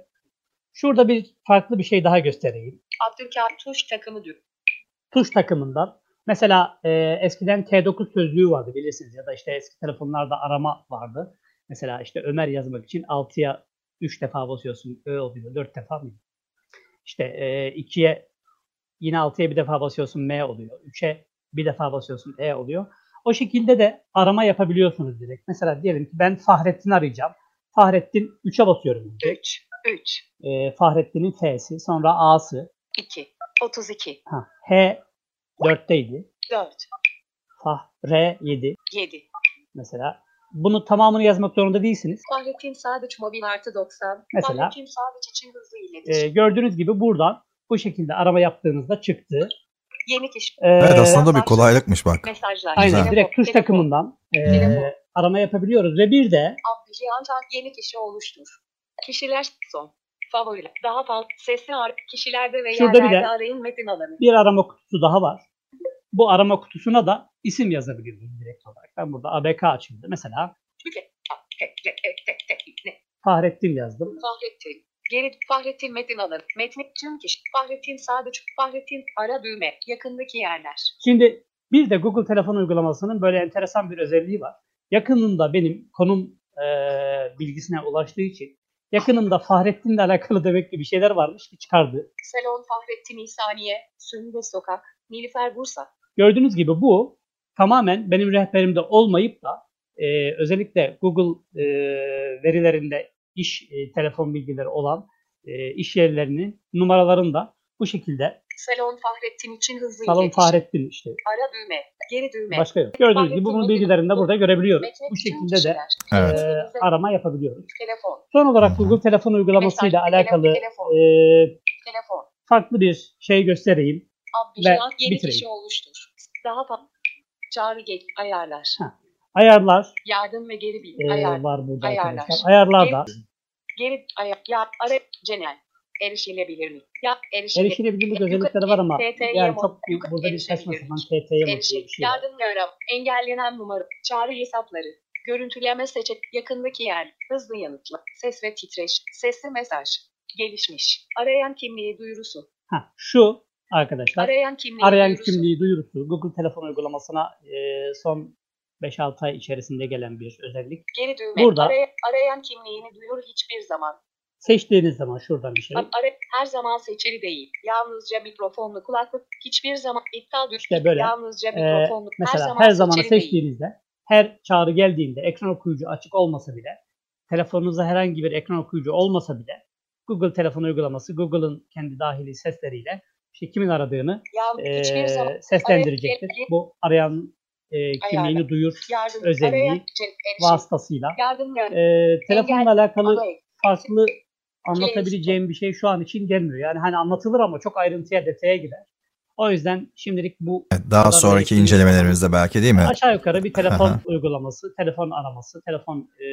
S4: şurada bir farklı bir şey daha göstereyim.
S6: Abdülkâr tuş takımı dü.
S4: tuş takımından mesela e, eskiden T9 sözlüğü vardı bilirsiniz ya da işte eski telefonlarda arama vardı. Mesela işte Ömer yazmak için 6'ya 3 defa basıyorsun Ö oluyor 4 defa mı? İşte e, 2'ye yine 6'ya bir defa basıyorsun M oluyor. 3'e bir defa basıyorsun E oluyor. O şekilde de arama yapabiliyorsunuz direkt. Mesela diyelim ki ben Fahrettin'i arayacağım. Fahrettin 3'e basıyorum. önce.
S6: 3 3
S4: E, Fahrettin'in F'si sonra A'sı.
S6: 2 32
S4: Ha, H 4'teydi.
S6: 4
S4: Fah, R 7
S6: 7
S4: mesela. Bunu tamamını yazmak zorunda değilsiniz.
S6: Fahrettin Sadıç mobil artı 90.
S4: Mesela-
S6: Fahrettin Sadıç için hızlı iletişim.
S4: Ee, gördüğünüz gibi buradan bu şekilde arama yaptığınızda çıktı.
S6: Yeni kişi.
S4: Ee,
S1: Evet aslında bir kolaylıkmış bak.
S6: Mesajlar.
S4: Aynen
S1: Güzel.
S4: direkt tuş takımından e, arama yapabiliyoruz ve bir de
S6: Can yeni kişi oluştur. Kişiler son. Favoriler. Daha fazla sesli ar kişilerde ve
S4: Şurada bir
S6: yerlerde
S4: de-
S6: arayın metin alanı.
S4: bir arama kutusu daha var. Bu arama kutusuna da isim yazabiliyoruz direkt olarak. Ben burada ABK açıldı. Mesela
S6: Türkiye. A, Tek tek tek tek tek. Ne?
S4: Fahrettin yazdım.
S6: Fahrettin. Geri Fahrettin metin alanı. Metni tüm kişi. Fahrettin Sadıç. Fahrettin ara düğme. Yakındaki yerler.
S4: Şimdi bir de Google telefon uygulamasının böyle enteresan bir özelliği var. Yakınında benim konum e, bilgisine ulaştığı için yakınında Fahrettin'le alakalı demek ki bir şeyler varmış ki çıkardı.
S6: Salon Fahrettin İhsaniye. Sünde Sokak. Nilüfer Bursa.
S4: Gördüğünüz gibi bu tamamen benim rehberimde olmayıp da e, özellikle Google e, verilerinde iş e, telefon bilgileri olan e, iş yerlerinin numaralarını da bu şekilde
S6: Salon Fahrettin için hızlı
S4: Salon
S6: iletişim.
S4: Fahrettin işte
S6: Ara düğme. Geri düğme.
S4: başka yok. Gördüğünüz gibi bunun bilgilerini de burada görebiliyoruz. Bu şekilde de.
S1: Evet.
S4: e, arama yapabiliyoruz.
S6: Telefon.
S4: Son olarak. Google telefon uygulamasıyla
S6: Mesaj,
S4: alakalı
S6: telefon.
S4: e,
S6: Telefon.
S4: farklı bir şey göstereyim.
S6: Abdülcihan yeni
S4: bitireyim.
S6: kişi oluştur. Daha fazla. Çağrı gel. Ayarlar.
S4: Ha. Ayarlar
S6: Yardım ve geri bildirim.
S4: e,
S6: Ayar.
S4: var burada
S6: Ayarlar.
S4: arkadaşlar. Ayarlarda
S6: Geri ayar. Ya ara. Genel. Erişilebilir mi? Ya erişilebilir.
S4: erişilebilirlik
S6: Yukarı-
S4: özellikleri var ama yani çok
S6: Yukarı-
S4: burada bir saçma
S6: erişilebilirlik.
S4: sapan TT'ye şey.
S6: Yardım ve arama. Engellenen numara. Çağrı hesapları. Görüntüleme seçenek. Yakındaki yer. Hızlı yanıtla. Ses ve titreş. Sesli mesaj. Gelişmiş. Arayan kimliği duyurusu.
S4: Ha, şu arkadaşlar
S6: Arayan kimliği
S4: arayan
S6: duyurusu.
S4: kimliği duyurusu Google telefon uygulamasına e, son 5-6 ay içerisinde gelen bir özellik.
S6: Geri düğme.
S4: Burada-
S6: Araya- arayan kimliğini duyur hiçbir zaman.
S4: Seçtiğiniz zaman şuradan bir şey.
S6: Ara- her zaman seçili değil. Yalnızca mikrofonlu kulaklık. Hiçbir zaman iptal düş.
S4: İşte böyle,
S6: Yalnızca
S4: Ee,
S6: mikrofonlu.
S4: mesela her, zamanı
S6: seçili değil.
S4: seçtiğinizde her çağrı geldiğinde ekran okuyucu açık olmasa bile telefonunuzda herhangi bir ekran okuyucu olmasa bile Google telefon uygulaması Google'ın kendi dahili sesleriyle işte kimin aradığını
S6: Yavrum
S4: e,
S6: zaman
S4: seslendirecektir. Bu arayan e, kimliğini duyur
S6: yardım
S4: özelliği
S6: erişim-
S4: vasıtasıyla.
S6: yardım
S4: E, telefonla
S6: engel-
S4: alakalı
S6: alay-
S4: farklı anlatabileceğim bir şey şu an için gelmiyor. Yani hani anlatılır ama çok ayrıntıya detaya girer. O yüzden şimdilik bu
S1: Daha sonraki incelemelerimizde belki değil mi?
S4: Aşağı yukarı bir telefon
S1: Aha.
S4: uygulaması, telefon araması, telefon e,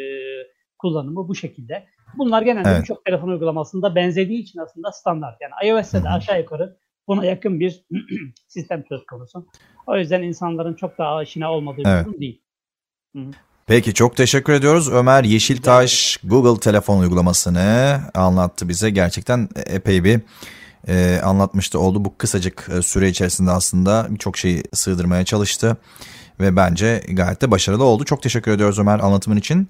S4: kullanımı bu şekilde. Bunlar genelde
S1: Evet.
S4: birçok telefon uygulamasında benzediği için aslında standart. Yani iOS'te de aşağı yukarı buna yakın bir sistem söz konusu. O yüzden insanların çok daha aşina olmadığı bir
S1: Evet.
S4: durum değil.
S1: Peki çok teşekkür ediyoruz. Ömer Yeşiltaş Google telefon uygulamasını anlattı bize. Gerçekten epey bir e, anlatmıştı oldu. Bu kısacık e, süre içerisinde aslında birçok şeyi sığdırmaya çalıştı. Ve bence gayet de başarılı oldu. Çok teşekkür ediyoruz Ömer anlatımın için.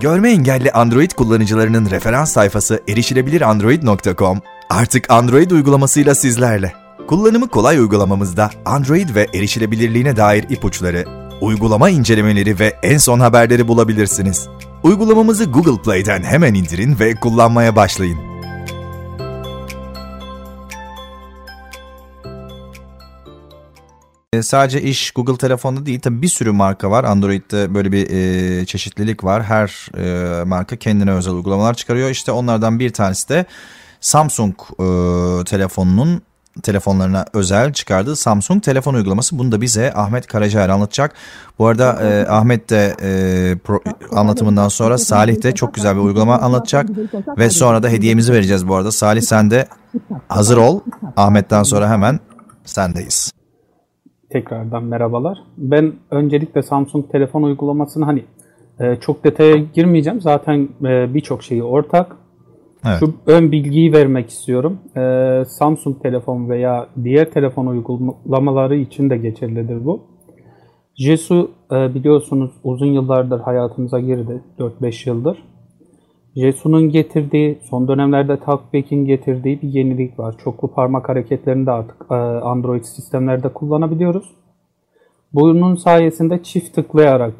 S1: Görme engelli Android kullanıcılarının referans sayfası erişilebilirandroid.com artık Android uygulamasıyla sizlerle. Kullanımı kolay uygulamamızda Android ve erişilebilirliğine dair ipuçları, uygulama incelemeleri ve en son haberleri bulabilirsiniz. Uygulamamızı Google Play'den hemen indirin ve kullanmaya başlayın. Sadece iş Google telefonda değil tabii bir sürü marka var. Android'de böyle bir e, çeşitlilik var. Her e, marka kendine özel uygulamalar çıkarıyor. İşte onlardan bir tanesi de Samsung e, telefonunun telefonlarına özel çıkardığı Samsung telefon uygulaması. Bunu da bize Ahmet Karacaer anlatacak. Bu arada e, Ahmet de e, pro- anlatımından sonra Salih de çok güzel bir uygulama anlatacak. Ve sonra da hediyemizi vereceğiz bu arada. Salih sen de hazır ol. Ahmet'ten sonra hemen sendeyiz.
S2: Tekrardan merhabalar. Ben öncelikle Samsung telefon uygulamasını hani e, çok detaya girmeyeceğim. Zaten e, birçok şeyi ortak.
S1: Evet.
S2: Şu ön bilgiyi vermek istiyorum. E, Samsung telefon veya diğer telefon uygulamaları için de geçerlidir bu. Jesu e, biliyorsunuz uzun yıllardır hayatımıza girdi. 4-5 yıldır. Jesu'nun getirdiği, son dönemlerde Talkback'in getirdiği bir yenilik var. Çoklu parmak hareketlerini de artık e, Android sistemlerde kullanabiliyoruz. Bunun sayesinde çift tıklayarak,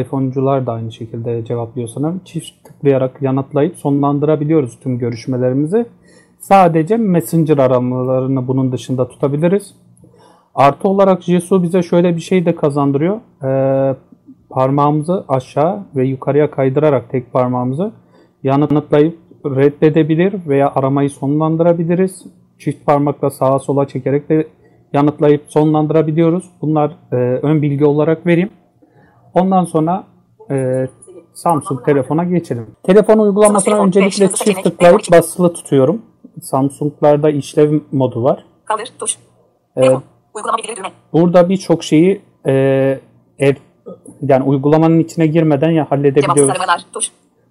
S2: iPhone'cular da aynı şekilde cevaplıyor sanırım. Çift tıklayarak yanıtlayıp sonlandırabiliyoruz tüm görüşmelerimizi. Sadece Messenger aramalarını bunun dışında tutabiliriz. Artı olarak Jesu bize şöyle bir şey de kazandırıyor. Ee, parmağımızı aşağı ve yukarıya kaydırarak tek parmağımızı yanıtlayıp reddedebilir veya aramayı sonlandırabiliriz. Çift parmakla sağa sola çekerek de yanıtlayıp sonlandırabiliyoruz. Bunlar e, ön bilgi olarak vereyim. Ondan sonra e, Samsung telefona geçelim. Telefon uygulamasına öncelikle çift tıklayıp basılı tutuyorum. Samsung'larda işlev modu var.
S6: Kaldır. Tuş.
S2: E,
S6: düğme.
S2: burada birçok şeyi e, er- yani uygulamanın içine girmeden ya
S6: Cevapsız
S2: halledebiliyoruz.
S6: aramalar. Tuş.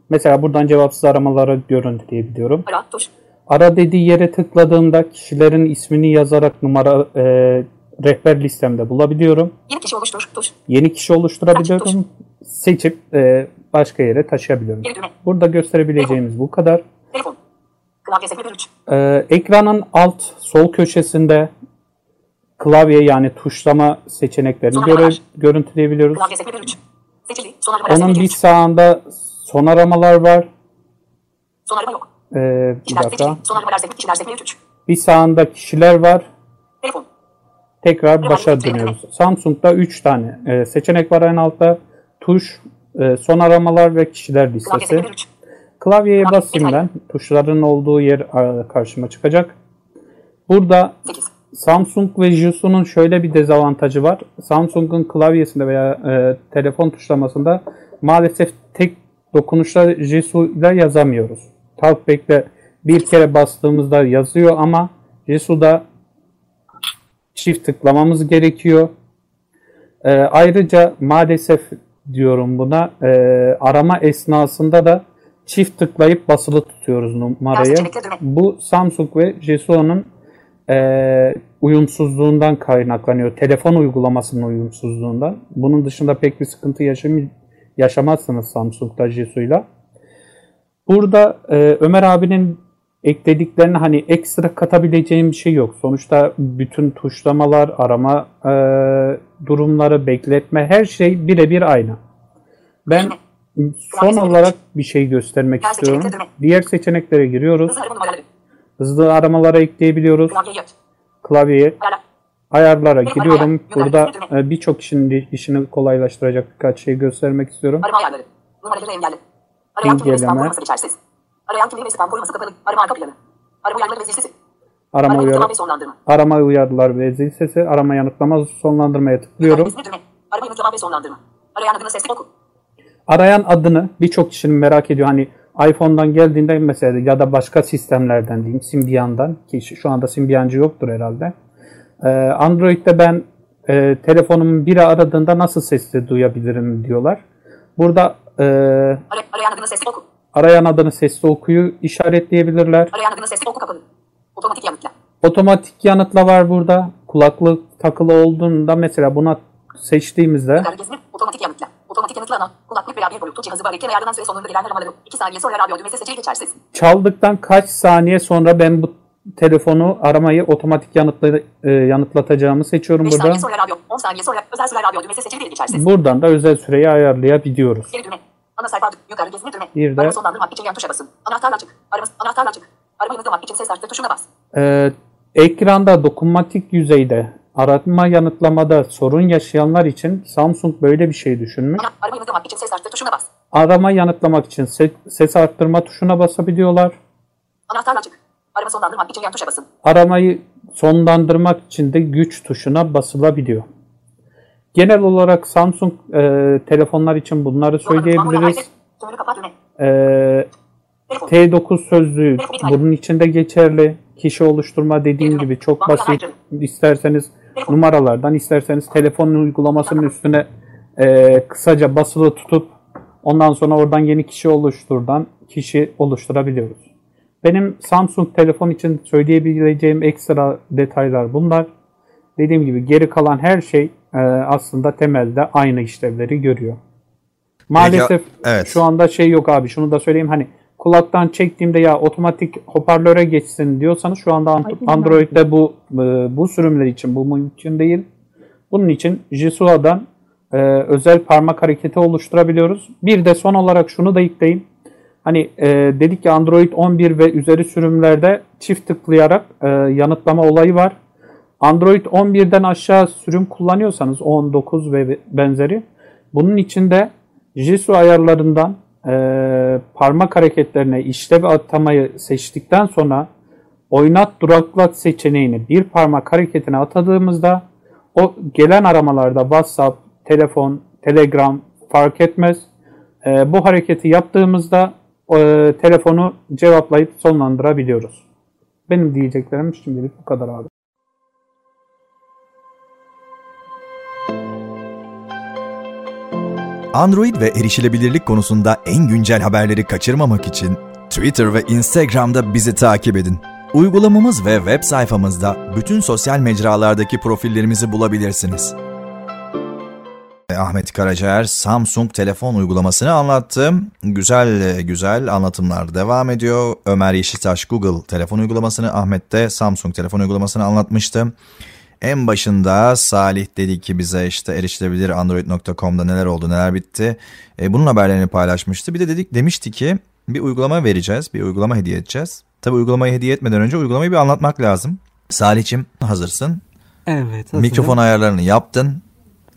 S2: Mesela buradan cevapsız aramaları görüntüleyebiliyorum.
S6: Ara. Tuş.
S2: Ara dediği yere tıkladığımda kişilerin ismini yazarak numara e, rehber listemde bulabiliyorum.
S6: Yeni kişi oluştur. Tuş.
S2: Yeni kişi oluşturabiliyorum. Seçip e, başka yere taşıyabiliyorum. Burada gösterebileceğimiz bu kadar.
S6: Telefon. Klavye sekme 3.
S2: E, ekranın alt sol köşesinde klavye yani tuşlama seçeneklerini göre, görüntüleyebiliyoruz.
S6: Klavye sekme 3. Seçildi. Son aramalar
S2: Onun bir
S6: 3.
S2: sağında son aramalar var.
S6: Son arama yok.
S2: E, bir
S6: Kişiler
S2: dakika.
S6: seçildi. Son aramalar sekme. Kişiler sekme 3.
S2: Bir sağında kişiler var.
S6: Telefon.
S2: Tekrar başa dönüyoruz. Samsung'da 3 tane e, seçenek var en altta. Tuş, e, son aramalar ve kişiler listesi.
S6: sekme 3.
S2: Klavyeye
S6: Klavye
S2: basayım ben. Tuşların olduğu yer e, karşıma çıkacak. Burada
S6: 8.
S2: Samsung ve Jusu'nun şöyle bir dezavantajı var. Samsung'un klavyesinde veya e, telefon tuşlamasında maalesef tek dokunuşla Jisu ile yazamıyoruz. Talkback'le bir kere bastığımızda yazıyor ama Jisu'da çift tıklamamız gerekiyor. E, ayrıca maalesef diyorum buna e, arama esnasında da çift tıklayıp basılı tutuyoruz numarayı. Bu Samsung ve Jesuo'nun e, uyumsuzluğundan kaynaklanıyor. Telefon uygulamasının uyumsuzluğundan. Bunun dışında pek bir sıkıntı yaşam yaşamazsınız Samsung'da Jesu'yla. Burada e, Ömer abinin eklediklerini hani ekstra katabileceğim bir şey yok. Sonuçta bütün tuşlamalar, arama e, durumları, bekletme her şey birebir aynı. Ben son olarak bir şey göstermek istiyorum. Diğer seçeneklere giriyoruz.
S6: Hızlı
S2: aramalara ekleyebiliyoruz. Klavyeye. Ayarlara gidiyorum. Burada e, birçok kişinin işini kolaylaştıracak birkaç şey göstermek istiyorum.
S6: Arama ayarları. Numaraları engelli. Arayan kimliği ve spam koruması geçersiz. Arayan kimliği ve spam koruması kapalı. Arama arka planı. Arama uyarıları ve zil sesi.
S2: Arama
S6: Arama
S2: uyarı, arama uyarılar ve zil sesi, arama yanıtlama sonlandırmaya tıklıyorum.
S6: Arama yanıtlama ve sonlandırma. Arayan adını sesli oku.
S2: Arayan adını birçok kişinin merak ediyor. Hani iPhone'dan geldiğinde mesela ya da başka sistemlerden diyeyim Symbian'dan ki şu- şu anda Symbiancı yoktur herhalde. Ee, Android'de ben e, telefonumun biri aradığında nasıl sesli duyabilirim diyorlar. Burada e,
S6: Ara- arayan adını sesli oku.
S2: arayan adını sesli okuyu işaretleyebilirler.
S6: Arayan adını sesli oku kapalı. Otomatik yanıtla.
S2: Otomatik yanıtla var burada. Kulaklık takılı olduğunda mesela buna seçtiğimizde.
S6: Otomatik yanıtla. Otomatik yanıtla ana. Kulaklık veya bir bluetooth cihazı var. İlken ayarlanan süre sonunda gelen aramaları. 2 saniye sonra radyo düğmesi seçili geçersiz.
S2: çaldıktan kaç saniye sonra ben bu telefonu aramayı otomatik yanıtla, e, yanıtlatacağımı seçiyorum
S6: 5
S2: burada.
S6: saniye sonra radyo. 10 saniye sonra özel süre radyo düğmesi seçili değil geçersiz.
S2: Buradan da özel süreyi ayarlayabiliyoruz.
S6: Geri düğme. Ana sayfa yukarı gezini düğme.
S2: Bir de-
S6: Arama sonlandırmak için yan tuşa basın. Anahtarla açık. Arama, anahtarla açık. Arama yanıtlamak için ses artı tuşuna bas.
S2: Ee, ekranda dokunmatik yüzeyde arama yanıtlamada sorun yaşayanlar için Samsung böyle bir şey düşünmüş.
S6: Ana, arama yanıtlamak için ses artı tuşuna bas.
S2: Arama yanıtlamak için se- ses arttırma tuşuna basabiliyorlar.
S6: Anahtarla açık. Arama sonlandırmak için yan tuşa basın.
S2: Aramayı sonlandırmak için de güç tuşuna basılabiliyor. Genel olarak Samsung e, telefonlar için bunları söyleyebiliriz.
S6: Telefon.
S2: T9 sözlüğü bunun içinde geçerli. Kişi oluşturma dediğim gibi çok basit. İsterseniz numaralardan, isterseniz telefonun uygulamasının üstüne e, kısaca basılı tutup ondan sonra oradan yeni kişi oluşturdan kişi oluşturabiliyoruz. Benim Samsung telefon için söyleyebileceğim ekstra detaylar bunlar. Dediğim gibi geri kalan her şey e, aslında temelde aynı işlevleri görüyor. Maalesef
S1: evet.
S2: şu anda şey yok abi şunu da söyleyeyim hani kulaktan çektiğimde ya otomatik hoparlöre geçsin diyorsanız şu anda Ant- Android'de bu e, bu sürümler için bu mümkün değil. Bunun için Jisua'dan e, özel parmak hareketi oluşturabiliyoruz. Bir de son olarak şunu da ekleyeyim. Hani e, dedik ki Android 11 ve üzeri sürümlerde çift tıklayarak e, yanıtlama olayı var. Android 11'den aşağı sürüm kullanıyorsanız 19 ve benzeri bunun içinde JISU ayarlarından e, parmak hareketlerine işlev atamayı seçtikten sonra oynat duraklat seçeneğini bir parmak hareketine atadığımızda o gelen aramalarda WhatsApp, telefon, Telegram fark etmez. E, bu hareketi yaptığımızda e, telefonu cevaplayıp sonlandırabiliyoruz. Benim diyeceklerim şimdilik bu kadar abi.
S1: Android ve erişilebilirlik konusunda en güncel haberleri kaçırmamak için Twitter ve Instagram'da bizi takip edin. Uygulamamız ve web sayfamızda bütün sosyal mecralardaki profillerimizi bulabilirsiniz. Ahmet Karacaer Samsung telefon uygulamasını anlattı. Güzel güzel anlatımlar devam ediyor. Ömer Yeşiltaş Google telefon uygulamasını, Ahmet de Samsung telefon uygulamasını anlatmıştı. En başında Salih dedi ki bize işte erişilebilir android.com'da neler oldu neler bitti. E, bunun haberlerini paylaşmıştı. Bir de dedik demişti ki bir uygulama vereceğiz bir uygulama hediye edeceğiz. Tabi uygulamayı hediye etmeden önce uygulamayı bir anlatmak lazım. Salih'cim hazırsın.
S5: Evet. hazırım.
S1: Mikrofon ayarlarını yaptın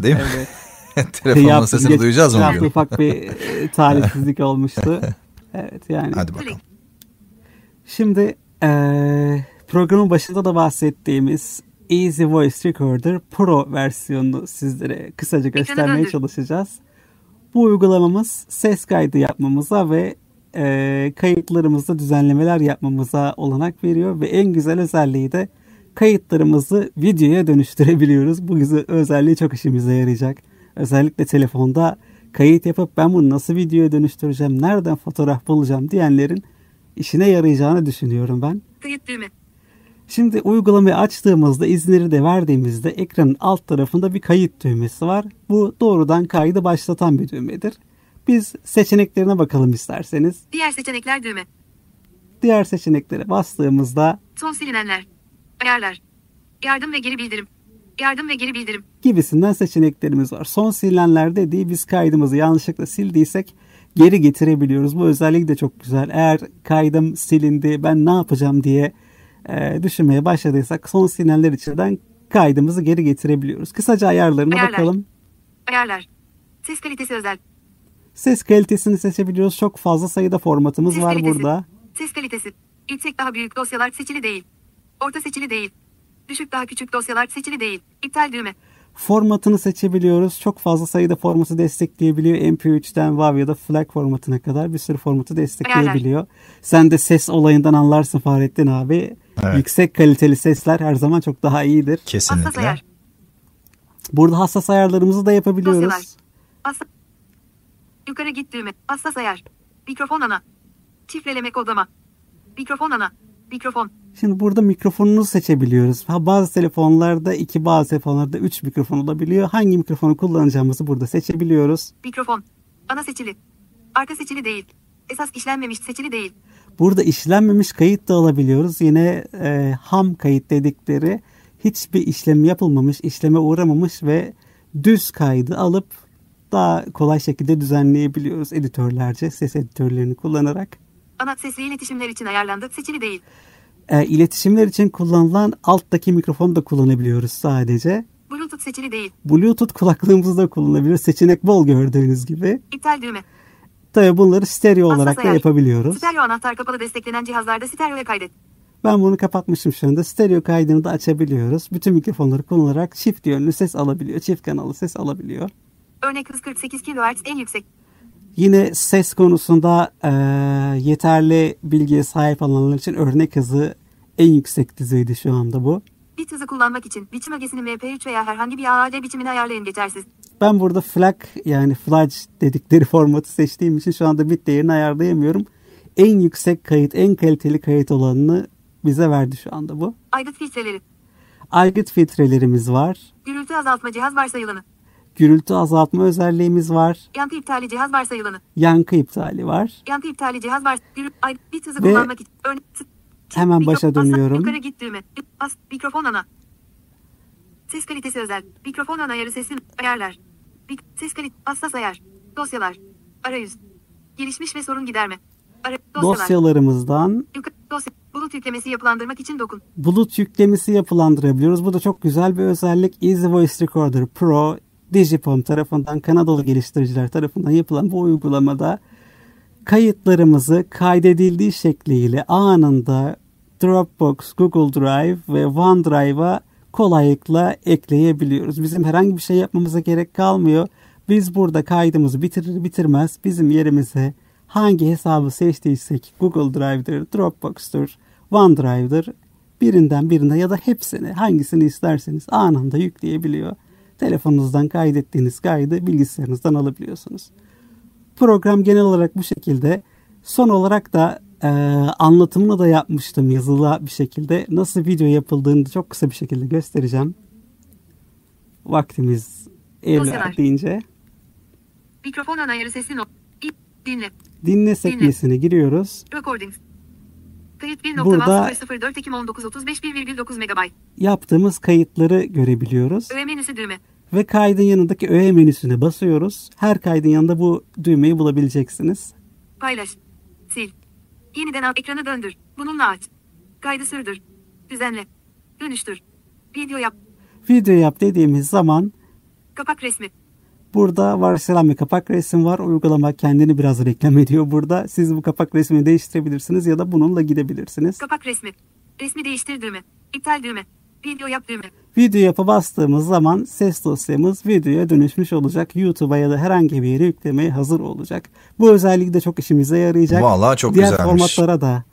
S1: değil mi?
S5: Evet.
S1: Telefonun
S5: Yaptım.
S1: sesini duyacağız mı bugün?
S5: Ufak bir e, talihsizlik olmuştu. Evet yani.
S1: Hadi bakalım.
S5: Şimdi eee, programın başında da bahsettiğimiz Easy Voice Recorder Pro versiyonunu sizlere kısaca göstermeye çalışacağız. Bu uygulamamız ses kaydı yapmamıza ve eee kayıtlarımızda düzenlemeler yapmamıza olanak veriyor ve en güzel özelliği de kayıtlarımızı videoya dönüştürebiliyoruz. Bu güzel özelliği çok işimize yarayacak. Özellikle telefonda kayıt yapıp ben bunu nasıl videoya dönüştüreceğim, nereden fotoğraf bulacağım diyenlerin işine yarayacağını düşünüyorum ben.
S8: Kayıt düğme.
S5: Şimdi uygulamayı açtığımızda izinleri de verdiğimizde ekranın alt tarafında bir kayıt düğmesi var. Bu doğrudan kaydı başlatan bir düğmedir. Biz seçeneklerine bakalım isterseniz.
S8: Diğer seçenekler düğme.
S5: Diğer seçeneklere bastığımızda
S8: Son silinenler. Ayarlar. Yardım ve geri bildirim. Yardım ve geri bildirim.
S5: gibisinden seçeneklerimiz var. Son silinenler dediği biz kaydımızı yanlışlıkla sildiysek geri getirebiliyoruz. Bu özellik de çok güzel. Eğer kaydım silindi ben ne yapacağım diye e, düşünmeye başladıysak son silinenler içinden kaydımızı geri getirebiliyoruz. Kısaca ayarlarına
S8: Ayarlar.
S5: bakalım.
S8: Ayarlar. Ses kalitesi özel.
S5: Ses kalitesini seçebiliyoruz. Çok fazla sayıda formatımız
S8: Ses
S5: var
S8: kalitesi.
S5: burada.
S8: Ses kalitesi. Yüksek daha büyük dosyalar seçili değil. Orta seçili değil. Düşük daha küçük dosyalar seçili değil. İptal düğme.
S5: Formatını seçebiliyoruz. Çok fazla sayıda formatı destekleyebiliyor. MP3'ten WAV ya da FLAC formatına kadar bir sürü formatı destekleyebiliyor. Sen de ses olayından anlarsın Fahrettin abi.
S1: Evet.
S5: Yüksek kaliteli sesler her zaman çok daha iyidir.
S8: Hassas
S1: Kesinlikle.
S8: ayar.
S5: Burada hassas ayarlarımızı da yapabiliyoruz.
S8: Dosyalar. Hassas. Yukarı git düğme. Hassas ayar. Mikrofon ana. Çifreleme kodlama. Mikrofon ana. Mikrofon.
S5: Şimdi burada mikrofonunu seçebiliyoruz. Ha, bazı telefonlarda iki bazı telefonlarda üç mikrofon olabiliyor. Hangi mikrofonu kullanacağımızı burada seçebiliyoruz.
S8: Mikrofon. Ana seçili. Arka seçili değil. Esas işlenmemiş seçili değil.
S5: Burada işlenmemiş kayıt da alabiliyoruz. Yine e, ham kayıt dedikleri hiçbir işlem yapılmamış, işleme uğramamış ve düz kaydı alıp daha kolay şekilde düzenleyebiliyoruz editörlerce, ses editörlerini kullanarak.
S8: Ana sesli iletişimler için ayarlandı seçili değil.
S5: E, iletişimler için kullanılan alttaki mikrofonu da kullanabiliyoruz sadece.
S8: Bluetooth seçili değil.
S5: Bluetooth kulaklığımızda kullanabiliyoruz. Seçenek bol gördüğünüz gibi.
S8: İptal düğme.
S5: Tabii bunları stereo
S8: Hassas
S5: olarak da
S8: ayar.
S5: yapabiliyoruz.
S8: Stereo anahtar kapalı desteklenen cihazlarda stereoya kaydet.
S5: Ben bunu kapatmışım şu anda. Stereo kaydını da açabiliyoruz. Bütün mikrofonları kullanarak çift yönlü ses alabiliyor. Çift kanalı ses alabiliyor.
S8: Örnek hız 48 kHz en yüksek.
S5: Yine ses konusunda eee, yeterli bilgiye sahip olanlar için örnek hızı en yüksek düzeyde şu anda bu.
S8: Bit hızı kullanmak için biçim ögesini MP3 veya herhangi bir AAC biçimini ayarlayın geçersiz.
S5: Ben burada FLAC yani flash dedikleri formatı seçtiğim için şu anda bit değerini ayarlayamıyorum. En yüksek kayıt, en kaliteli kayıt olanını bize verdi şu anda bu.
S8: Aygıt filtreleri.
S5: Aygıt filtrelerimiz var.
S8: Gürültü azaltma cihaz varsayılanı.
S5: Gürültü azaltma özelliğimiz var.
S8: Yankı iptali cihaz varsayılanı.
S5: Yankı iptali var.
S8: Yankı iptali cihaz var. Ay, bit hızı
S5: Ve
S8: kullanmak için. Çift
S5: hemen
S8: mikro-
S5: başa dönüyorum.
S8: Yukarı git düğme. Bas, mikrofon ana. Ses kalitesi özel. Mikrofon ana ayarı sesli ayarlar. Ses kalite hassas ayar. Dosyalar. Arayüz. Gelişmiş ve sorun giderme. Ara- dosyalar.
S5: Dosyalarımızdan
S8: Yukarı, dosya. Bulut yüklemesi yapılandırmak için dokun.
S5: bulut yüklemesi yapılandırabiliyoruz. Bu da çok güzel bir özellik. Easy Voice Recorder Pro Digipom tarafından Kanadalı geliştiriciler tarafından yapılan bu uygulamada kayıtlarımızı kaydedildiği şekliyle anında Dropbox, Google Drive ve OneDrive'a kolaylıkla ekleyebiliyoruz. Bizim herhangi bir şey yapmamıza gerek kalmıyor. Biz burada kaydımızı bitirir bitirmez bizim yerimize hangi hesabı seçtiysek Google Drive'dır, Dropbox'tur, OneDrive'dır birinden birine ya da hepsini hangisini isterseniz anında yükleyebiliyor. Telefonunuzdan kaydettiğiniz kaydı bilgisayarınızdan alabiliyorsunuz. Program genel olarak bu şekilde. Son olarak da e, anlatımını da yapmıştım yazılı bir şekilde. Nasıl video yapıldığını çok kısa bir şekilde göstereceğim. Vaktimiz
S8: Dosyalar.
S5: verdiğince.
S8: Mikrofon ana ayarı sesli not. İ- Dinle.
S5: Dinle sekmesine giriyoruz.
S8: Recordings. Kayıt
S5: Burada-
S8: 1.004 Ekim 1935 1,9 MB.
S5: Yaptığımız kayıtları görebiliyoruz.
S8: Öğe menüsü düğme.
S5: Ve kaydın yanındaki öğe menüsüne basıyoruz. Her kaydın yanında bu düğmeyi bulabileceksiniz.
S8: Paylaş. Sil. Yeniden al ekranı döndür. Bununla aç. Kaydı sürdür. Düzenle. Dönüştür. Video yap.
S5: Video yap dediğimiz zaman
S8: Kapak resmi.
S5: burada varsayılan bir kapak resim var. Uygulama kendini biraz reklam ediyor burada. Siz bu kapak resmini değiştirebilirsiniz ya da bununla gidebilirsiniz.
S8: Kapak resmi. Resmi değiştir düğme. İptal düğme. Video yap düğme.
S5: Video yapa bastığımız zaman ses dosyamız videoya dönüşmüş olacak. YouTube'a ya da herhangi bir yere yüklemeye hazır olacak. Bu özellik de çok işimize yarayacak.
S1: Vallahi çok
S5: Diğer
S1: güzelmiş.
S5: formatlara da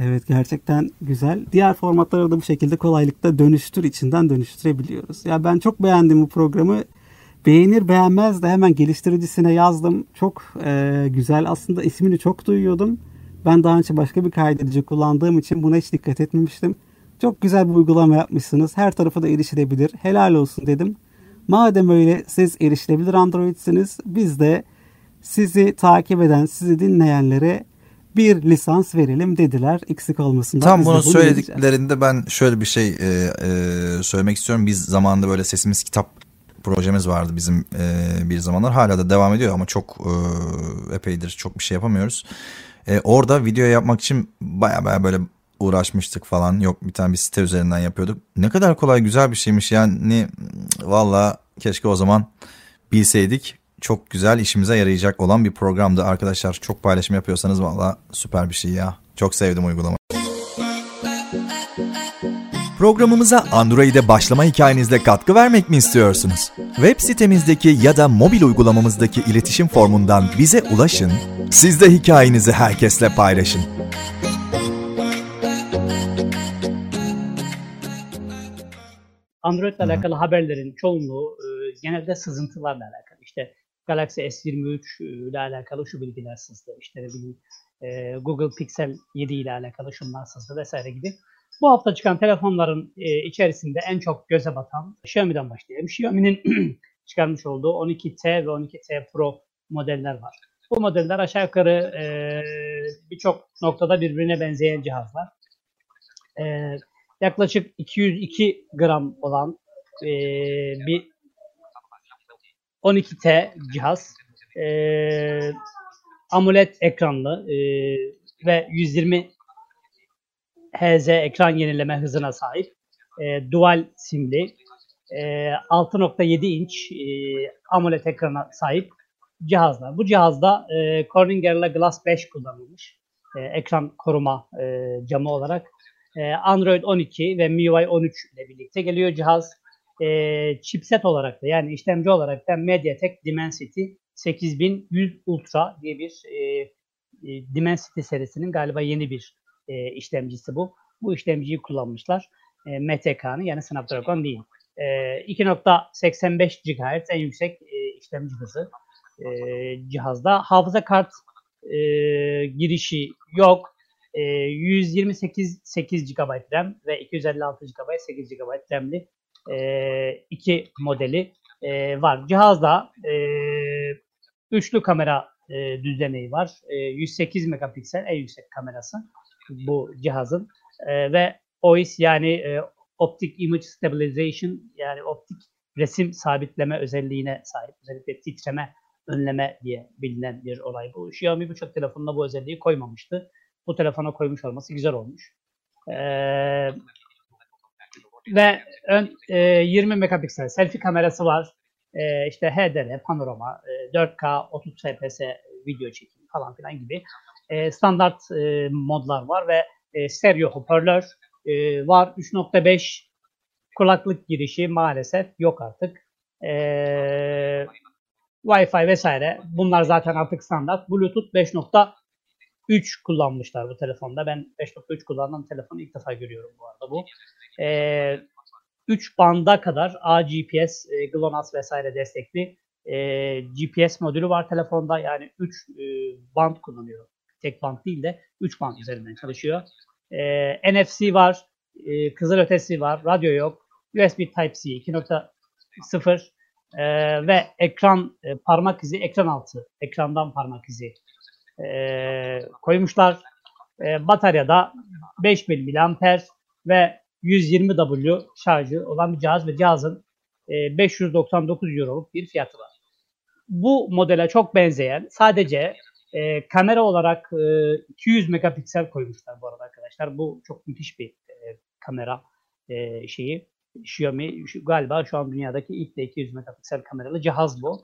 S5: Evet gerçekten güzel. Diğer formatlara da bu şekilde kolaylıkla dönüştür içinden dönüştürebiliyoruz. Ya ben çok beğendim bu programı. Beğenir beğenmez de hemen geliştiricisine yazdım. Çok e, güzel. Aslında ismini çok duyuyordum. Ben daha önce başka bir kaydedici kullandığım için buna hiç dikkat etmemiştim. Çok güzel bir uygulama yapmışsınız. Her tarafa da erişilebilir. Helal olsun dedim. Madem öyle siz erişilebilir Android'siniz biz de sizi takip eden, sizi dinleyenlere bir lisans verelim dediler. Eksik olmasın.
S1: Tam bunu söylediklerinde ben şöyle bir şey e, e, söylemek istiyorum. Biz zamanında böyle Sesimiz Kitap projemiz vardı bizim e, bir zamanlar. Hala da devam ediyor ama çok e, epeydir çok bir şey yapamıyoruz. E, orada video yapmak için baya baya böyle uğraşmıştık falan. Yok bir tane bir site üzerinden yapıyorduk. Ne kadar kolay güzel bir şeymiş yani. Valla keşke o zaman bilseydik. Çok güzel işimize yarayacak olan bir programdı arkadaşlar. Çok paylaşım yapıyorsanız valla süper bir şey ya. Çok sevdim uygulamayı. Programımıza Android'e başlama hikayenizle katkı vermek mi istiyorsunuz? Web sitemizdeki ya da mobil uygulamamızdaki iletişim formundan bize ulaşın, siz de hikayenizi herkesle paylaşın.
S4: Android ile alakalı haberlerin çoğunluğu e, genelde sızıntılarla alakalı. İşte Galaxy S23 ile alakalı şu bilgiler sızdı. İşte bileyim e, Google Pixel 7 ile alakalı şunlar sızdı vesaire gibi. Bu hafta çıkan telefonların e, içerisinde en çok göze batan Xiaomi'den başlayalım. Xiaomi'nin çıkarmış olduğu 12T ve 12T Pro modeller var. Bu modeller aşağı yukarı e, birçok noktada birbirine benzeyen cihazlar. E, yaklaşık 202 gram olan e, bir 12T cihaz. E, AMOLED ekranlı e, ve 120 Hz ekran yenileme hızına sahip. E, dual simli. E, 6.7 inç e, AMOLED ekrana sahip cihazlar. Bu cihazda e, Corning Gorilla Glass 5 kullanılmış. E, ekran koruma e, camı olarak. E, Android 12 ve MIUI 13 ile birlikte geliyor cihaz. E, chipset olarak da yani işlemci olarak da MediaTek Dimensity 8100 Ultra diye bir e, e, Dimensity serisinin galiba yeni bir e, işlemcisi bu. Bu işlemciyi kullanmışlar. E, yani Snapdragon değil. E, 2.85 GHz en yüksek e, işlemci hızı cihazda. Hafıza kart girişi yok. E, 128 8 GB RAM ve 256 GB 8 GB RAM'li e, iki modeli e, var. Cihazda e, üçlü kamera e, düzeneği var. E, 108 megapiksel en yüksek kamerası bu cihazın e, ve OIS yani e, Optic Image Stabilization yani optik resim sabitleme özelliğine sahip. Özellikle titreme önleme diye bilinen bir olay bu. Xiaomi birçok telefonuna bu özelliği koymamıştı. Bu telefona koymuş olması güzel olmuş. Ee, ve ön, e, 20 megapiksel selfie kamerası var. E, işte HDR, panorama, e, 4K, 30 fps video çekimi falan filan gibi e, standart e, modlar var ve e, stereo hoparlör e, var. 3.5 kulaklık girişi maalesef yok artık. E, Wi-Fi vesaire bunlar zaten artık standart. Bluetooth 5.3 kullanmışlar bu telefonda. Ben 5.3 kullanan telefonu ilk defa görüyorum bu arada bu. E, 3 banda kadar AGPS, e, GLONASS vesaire destekli e, GPS modülü var telefonda. Yani 3 e, band kullanıyor tek band değil de 3 band üzerinden çalışıyor. E, NFC var, e, kızılötesi var, radyo yok, USB Type-C 2.0 e, ve ekran e, parmak izi, ekran altı, ekrandan parmak izi e, koymuşlar. E, bataryada 5000 mAh ve 120 W şarjı olan bir cihaz ve cihazın e, 599 Euro'luk bir fiyatı var. Bu modele çok benzeyen sadece e, kamera olarak e, 200 megapiksel koymuşlar bu arada arkadaşlar. Bu çok müthiş bir e, kamera e, şeyi. Xiaomi şu, galiba şu an dünyadaki ilk de 200 megapiksel kameralı cihaz bu.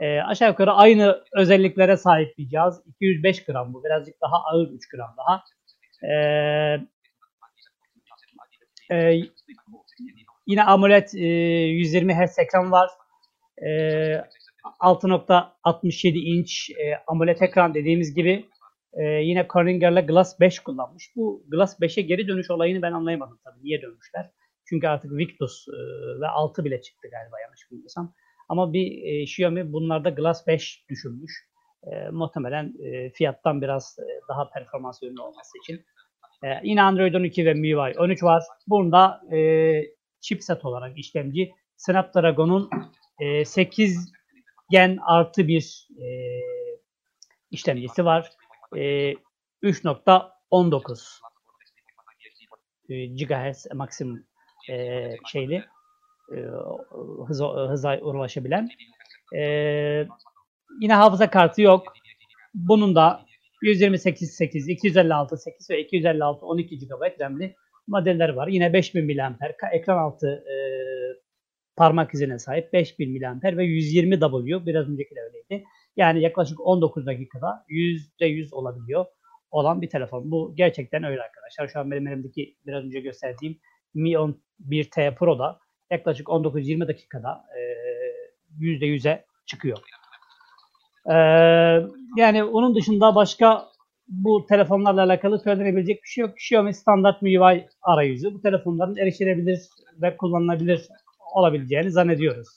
S4: E, aşağı yukarı aynı özelliklere sahip bir cihaz. 205 gram bu. Birazcık daha ağır 3 gram daha. E, e, yine AMOLED e, 120 Hz ekran var. E, 6.67 inç e, AMOLED ekran dediğimiz gibi e, yine Corning'lerle Glass 5 kullanmış. Bu Glass 5'e geri dönüş olayını ben anlayamadım tabii. Niye dönmüşler? Çünkü artık Victus e, ve 6 bile çıktı galiba yanlış bilmiyorsam. Ama bir e, Xiaomi bunlarda Glass 5 düşünmüş. E, muhtemelen e, fiyattan biraz e, daha performans ürünü olması için. E, yine Android 12 ve MIUI 13 var. Bunda e, chipset olarak işlemci Snapdragon'un e, 8 gen artı bir e, işlemcisi var. E, 3.19 e, GHz maksimum e, şeyli e, hıza, ulaşabilen. E, yine hafıza kartı yok. Bunun da 128 8, 256 8 ve 256 12 GB RAM'li modeller var. Yine 5000 mAh ekran altı e, parmak izine sahip 5000 mAh ve 120 W biraz önceki de öyleydi. Yani yaklaşık 19 dakikada %100 olabiliyor olan bir telefon. Bu gerçekten öyle arkadaşlar. Şu an benim elimdeki biraz önce gösterdiğim Mi 11T Pro'da yaklaşık 19-20 dakikada e, %100'e çıkıyor. Yani onun dışında başka bu telefonlarla alakalı söylenebilecek bir şey yok. Xiaomi standart MIUI arayüzü. Bu telefonların erişilebilir ve kullanılabilir olabileceğini zannediyoruz.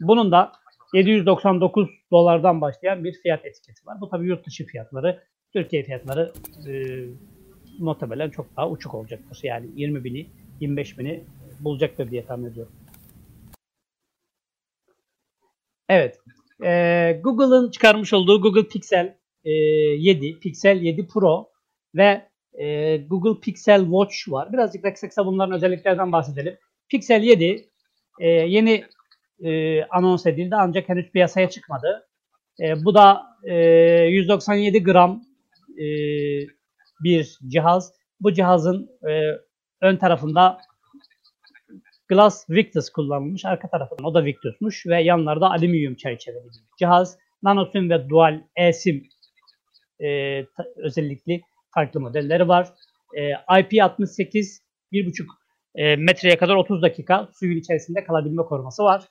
S4: Bunun da 799 dolardan başlayan bir fiyat etiketi var. Bu tabii yurt dışı fiyatları. Türkiye fiyatları e, muhtemelen çok daha uçuk olacaktır. Yani 20 bini, 25 bini bulacaktır diye tahmin ediyorum. Evet. E, Google'ın çıkarmış olduğu Google Pixel e, 7, Pixel 7 Pro ve e, Google Pixel Watch var. Birazcık da kısa kısa bunların özelliklerden bahsedelim. Pixel 7 e, yeni e, anons edildi ancak henüz piyasaya çıkmadı. E, bu da e, 197 gram e, bir cihaz. Bu cihazın e, ön tarafında Glass Victus kullanılmış. Arka tarafında o da Victus'muş ve yanlarda alüminyum çerçeveli bir cihaz. NanoSIM ve Dual eSIM e, özellikli farklı modelleri var. E, IP68 1.5 e, metreye kadar 30 dakika suyun içerisinde kalabilme koruması var.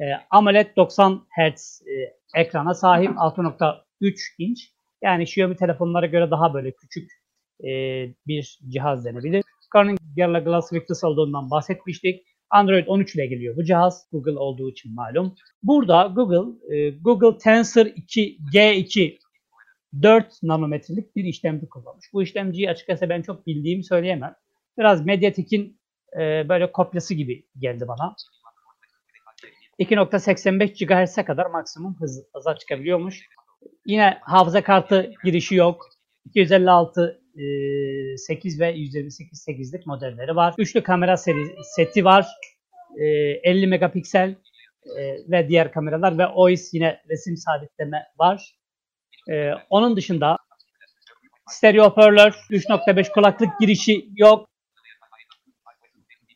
S4: E, AMOLED 90 Hz e, ekrana sahip 6.3 inç. Yani Xiaomi telefonlara göre daha böyle küçük e, bir cihaz denebilir. Corning Gorilla Glass Victus olduğundan bahsetmiştik. Android 13 ile geliyor bu cihaz. Google olduğu için malum. Burada Google e, Google Tensor 2 G2 4 nanometrelik bir işlemci kullanmış. Bu işlemciyi açıkçası ben çok bildiğimi söyleyemem. Biraz Mediatek'in e, böyle kopyası gibi geldi bana. 2.85 GHz'e kadar maksimum hız, hıza çıkabiliyormuş. Yine hafıza kartı girişi yok. 256 e, 8 ve 128 8'lik modelleri var. Üçlü kamera seri, seti var. E, 50 megapiksel ve diğer kameralar ve OIS yine resim sabitleme var. Onun dışında stereo hoparlör, 3.5 kulaklık girişi yok.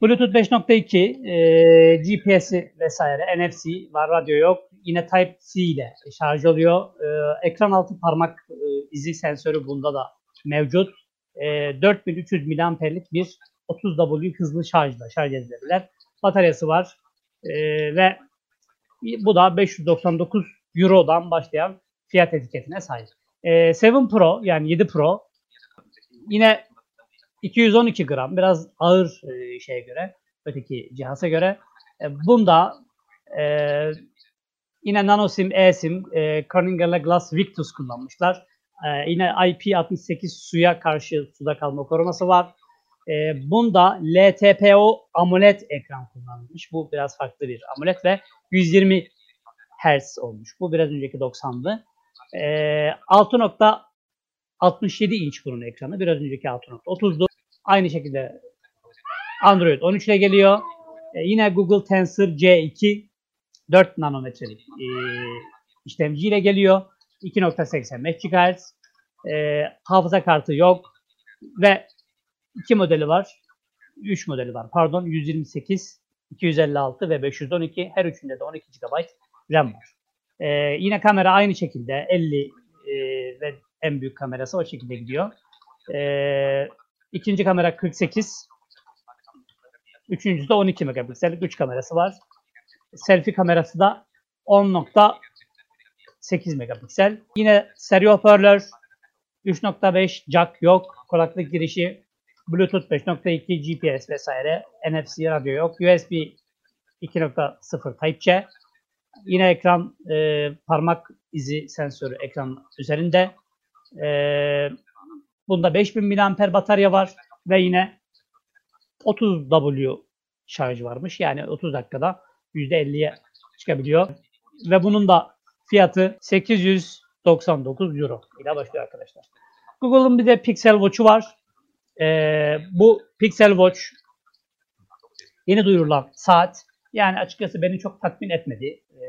S4: Bluetooth 5.2, e, GPS'i vesaire, NFC var, radyo yok. Yine Type-C ile şarj oluyor. E, ekran altı parmak e, izi sensörü bunda da mevcut. E, 4300 mAh'lik bir 30W hızlı şarjla şarj edilebilir. Bataryası var. E, ve bu da 599 Euro'dan başlayan fiyat etiketine sahip. E, 7 Pro yani 7 Pro yine 212 gram biraz ağır e, şeye göre öteki cihaza göre. E, bunda e, yine NanoSIM, eSIM, e, Corning Glass Victus kullanmışlar. E, yine IP68 suya karşı suda kalma koruması var. E, bunda LTPO AMOLED ekran kullanılmış. Bu biraz farklı bir AMOLED ve 120 Hz olmuş. Bu biraz önceki 90'dı. E, 6.67 inç bunun ekranı. Biraz önceki 6.30'du. Aynı şekilde Android 13 ile geliyor. E, yine Google Tensor C2 4 nanometrelik e, işlemci ile geliyor. 2.85 GHz. E, hafıza kartı yok. Ve iki modeli var. 3 modeli var. Pardon 128, 256 ve 512. Her üçünde de 12 GB RAM var. E, yine kamera aynı şekilde 50 e, ve en büyük kamerası o şekilde gidiyor. E, ikinci kamera 48. Üçüncüsü de 12 megapiksellik 3 kamerası var. Selfie kamerası da 10.8 megapiksel. Yine stereo hoparlör 3.5 jack yok. Kulaklık girişi Bluetooth 5.2 GPS vesaire. NFC radyo yok. USB 2.0 Type-C. Yine ekran e, parmak izi sensörü ekran üzerinde. E, bunda 5000 mAh batarya var ve yine 30 W şarj varmış. Yani 30 dakikada %50'ye çıkabiliyor. Ve bunun da fiyatı 899 euro ile başlıyor arkadaşlar. Google'ın bir de Pixel Watch'u var. Ee, bu Pixel Watch yeni duyurulan saat. Yani açıkçası beni çok tatmin etmedi. Ee,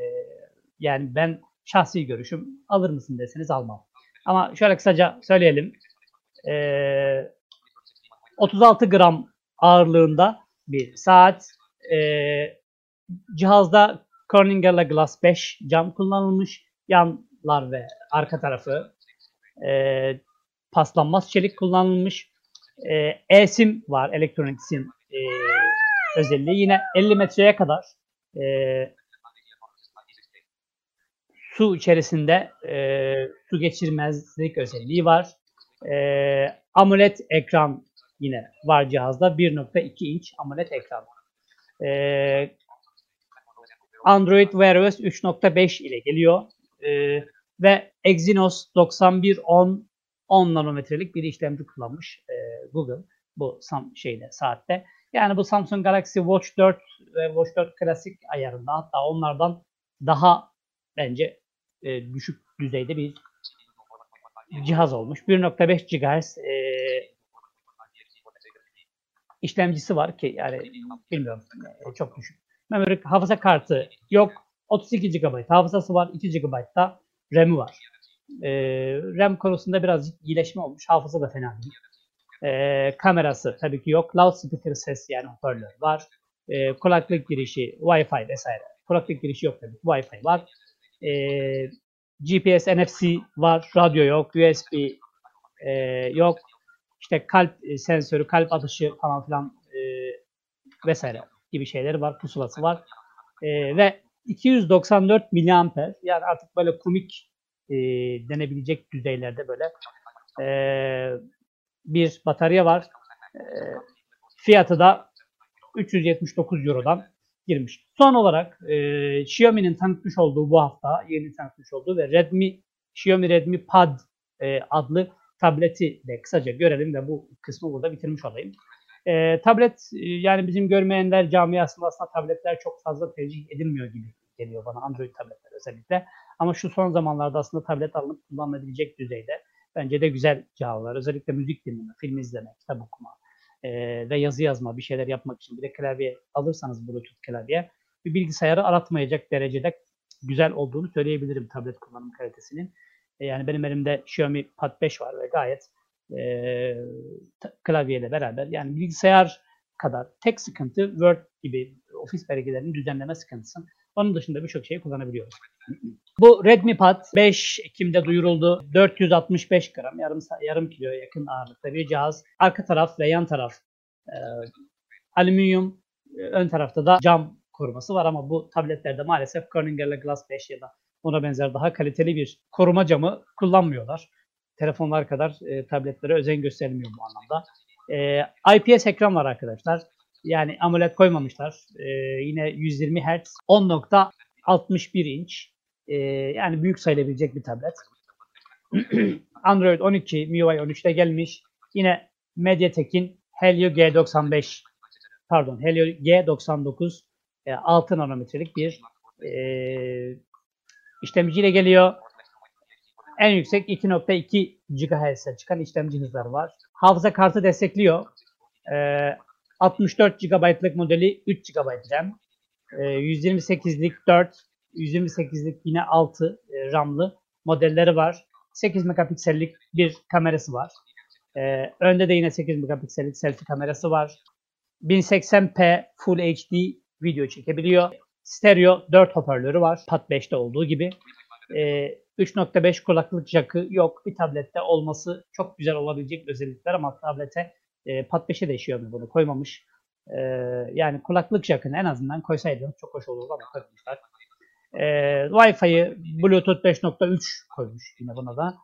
S4: yani ben şahsi görüşüm alır mısın deseniz almam. Ama şöyle kısaca söyleyelim. Ee, 36 gram ağırlığında bir saat. Ee, cihazda Corning'la Glass 5 cam kullanılmış. Yanlar ve arka tarafı e, paslanmaz çelik kullanılmış. E, e-sim var, elektronik sim e, özelliği. Yine 50 metreye kadar e, su içerisinde e, su geçirmezlik özelliği var. E, AMOLED ekran yine var cihazda. 1.2 inç AMOLED ekran. E, Android Wear OS 3.5 ile geliyor. E, ve Exynos 9110 10 nanometrelik bir işlemci kullanmış e, Google bu sam şeyde saatte. Yani bu Samsung Galaxy Watch 4 ve Watch 4 klasik ayarında hatta onlardan daha bence e, düşük düzeyde bir cihaz olmuş. 1.5 GHz e, işlemcisi var ki yani bilmiyorum e, çok düşük. Memory hafıza kartı yok. 32 GB hafızası var. 2 GB da RAM'i var. E, RAM konusunda birazcık iyileşme olmuş. Hafıza da fena değil. E, kamerası tabii ki yok. Loudspeaker ses yani hoparlör var. E, kulaklık girişi, Wi-Fi vesaire. Kulaklık girişi yok tabii. Wi-Fi var. E, GPS, NFC var. Radyo yok. USB e, yok. İşte kalp e, sensörü, kalp atışı falan filan e, vesaire gibi şeyleri var. Pusulası var. E, ve 294 miliamper yani artık böyle komik e, denebilecek düzeylerde böyle e, bir batarya var. E, fiyatı da 379 Euro'dan girmiş. Son olarak e, Xiaomi'nin tanıtmış olduğu bu hafta yeni tanıtmış olduğu ve Redmi Xiaomi Redmi Pad e, adlı tableti de kısaca görelim ve bu kısmı burada bitirmiş olayım. E, tablet e, yani bizim görmeyenler camiasında aslında tabletler çok fazla tercih edilmiyor gibi geliyor bana Android tabletler özellikle. Ama şu son zamanlarda aslında tablet alınıp kullanılabilecek düzeyde bence de güzel cihazlar. Özellikle müzik dinleme, film izleme, kitap okuma e, ve yazı yazma, bir şeyler yapmak için bir de klavye alırsanız Bluetooth klavye bir bilgisayarı aratmayacak derecede güzel olduğunu söyleyebilirim tablet kullanım kalitesinin. E, yani benim elimde Xiaomi Pad 5 var ve gayet e, klavyeyle beraber yani bilgisayar kadar tek sıkıntı Word gibi ofis belgelerini düzenleme sıkıntısı. Onun dışında birçok şeyi kullanabiliyoruz. Bu Redmi Pad 5 Ekim'de duyuruldu. 465 gram, yarım, yarım kiloya yakın ağırlıkta bir cihaz. Arka taraf ve yan taraf e, alüminyum, ön tarafta da cam koruması var ama bu tabletlerde maalesef Corning'le Glass 5 ya da ona benzer daha kaliteli bir koruma camı kullanmıyorlar. Telefonlar kadar e, tabletlere özen gösterilmiyor bu anlamda. E, IPS ekran var arkadaşlar. Yani AMOLED koymamışlar. E, yine 120 Hz 10.61 inç. E, yani büyük sayılabilecek bir tablet. Android 12, MIUI 13'te gelmiş. Yine MediaTek'in Helio G95 pardon Helio G99 e, 6 nanometrelik bir e, işlemciyle geliyor. En yüksek 2.2 GHz'e çıkan işlemci hızları var. Hafıza kartı destekliyor. E, 64 GB'lık modeli 3 GB RAM. E, 128'lik 4, 128'lik yine 6 e, RAM'lı modelleri var. 8 megapiksellik bir kamerası var. E, önde de yine 8 megapiksellik selfie kamerası var. 1080p Full HD video çekebiliyor. Stereo 4 hoparlörü var. Pad 5'te olduğu gibi. E, 3.5 kulaklık jackı yok. Bir tablette olması çok güzel olabilecek özellikler ama tablete e, Pad 5'e de Xiaomi bunu koymamış. E, yani kulaklık jackını en azından koysaydınız çok hoş olurdu ama koymuşlar. E, Wi-Fi'yi Bluetooth 5.3 koymuş yine buna da.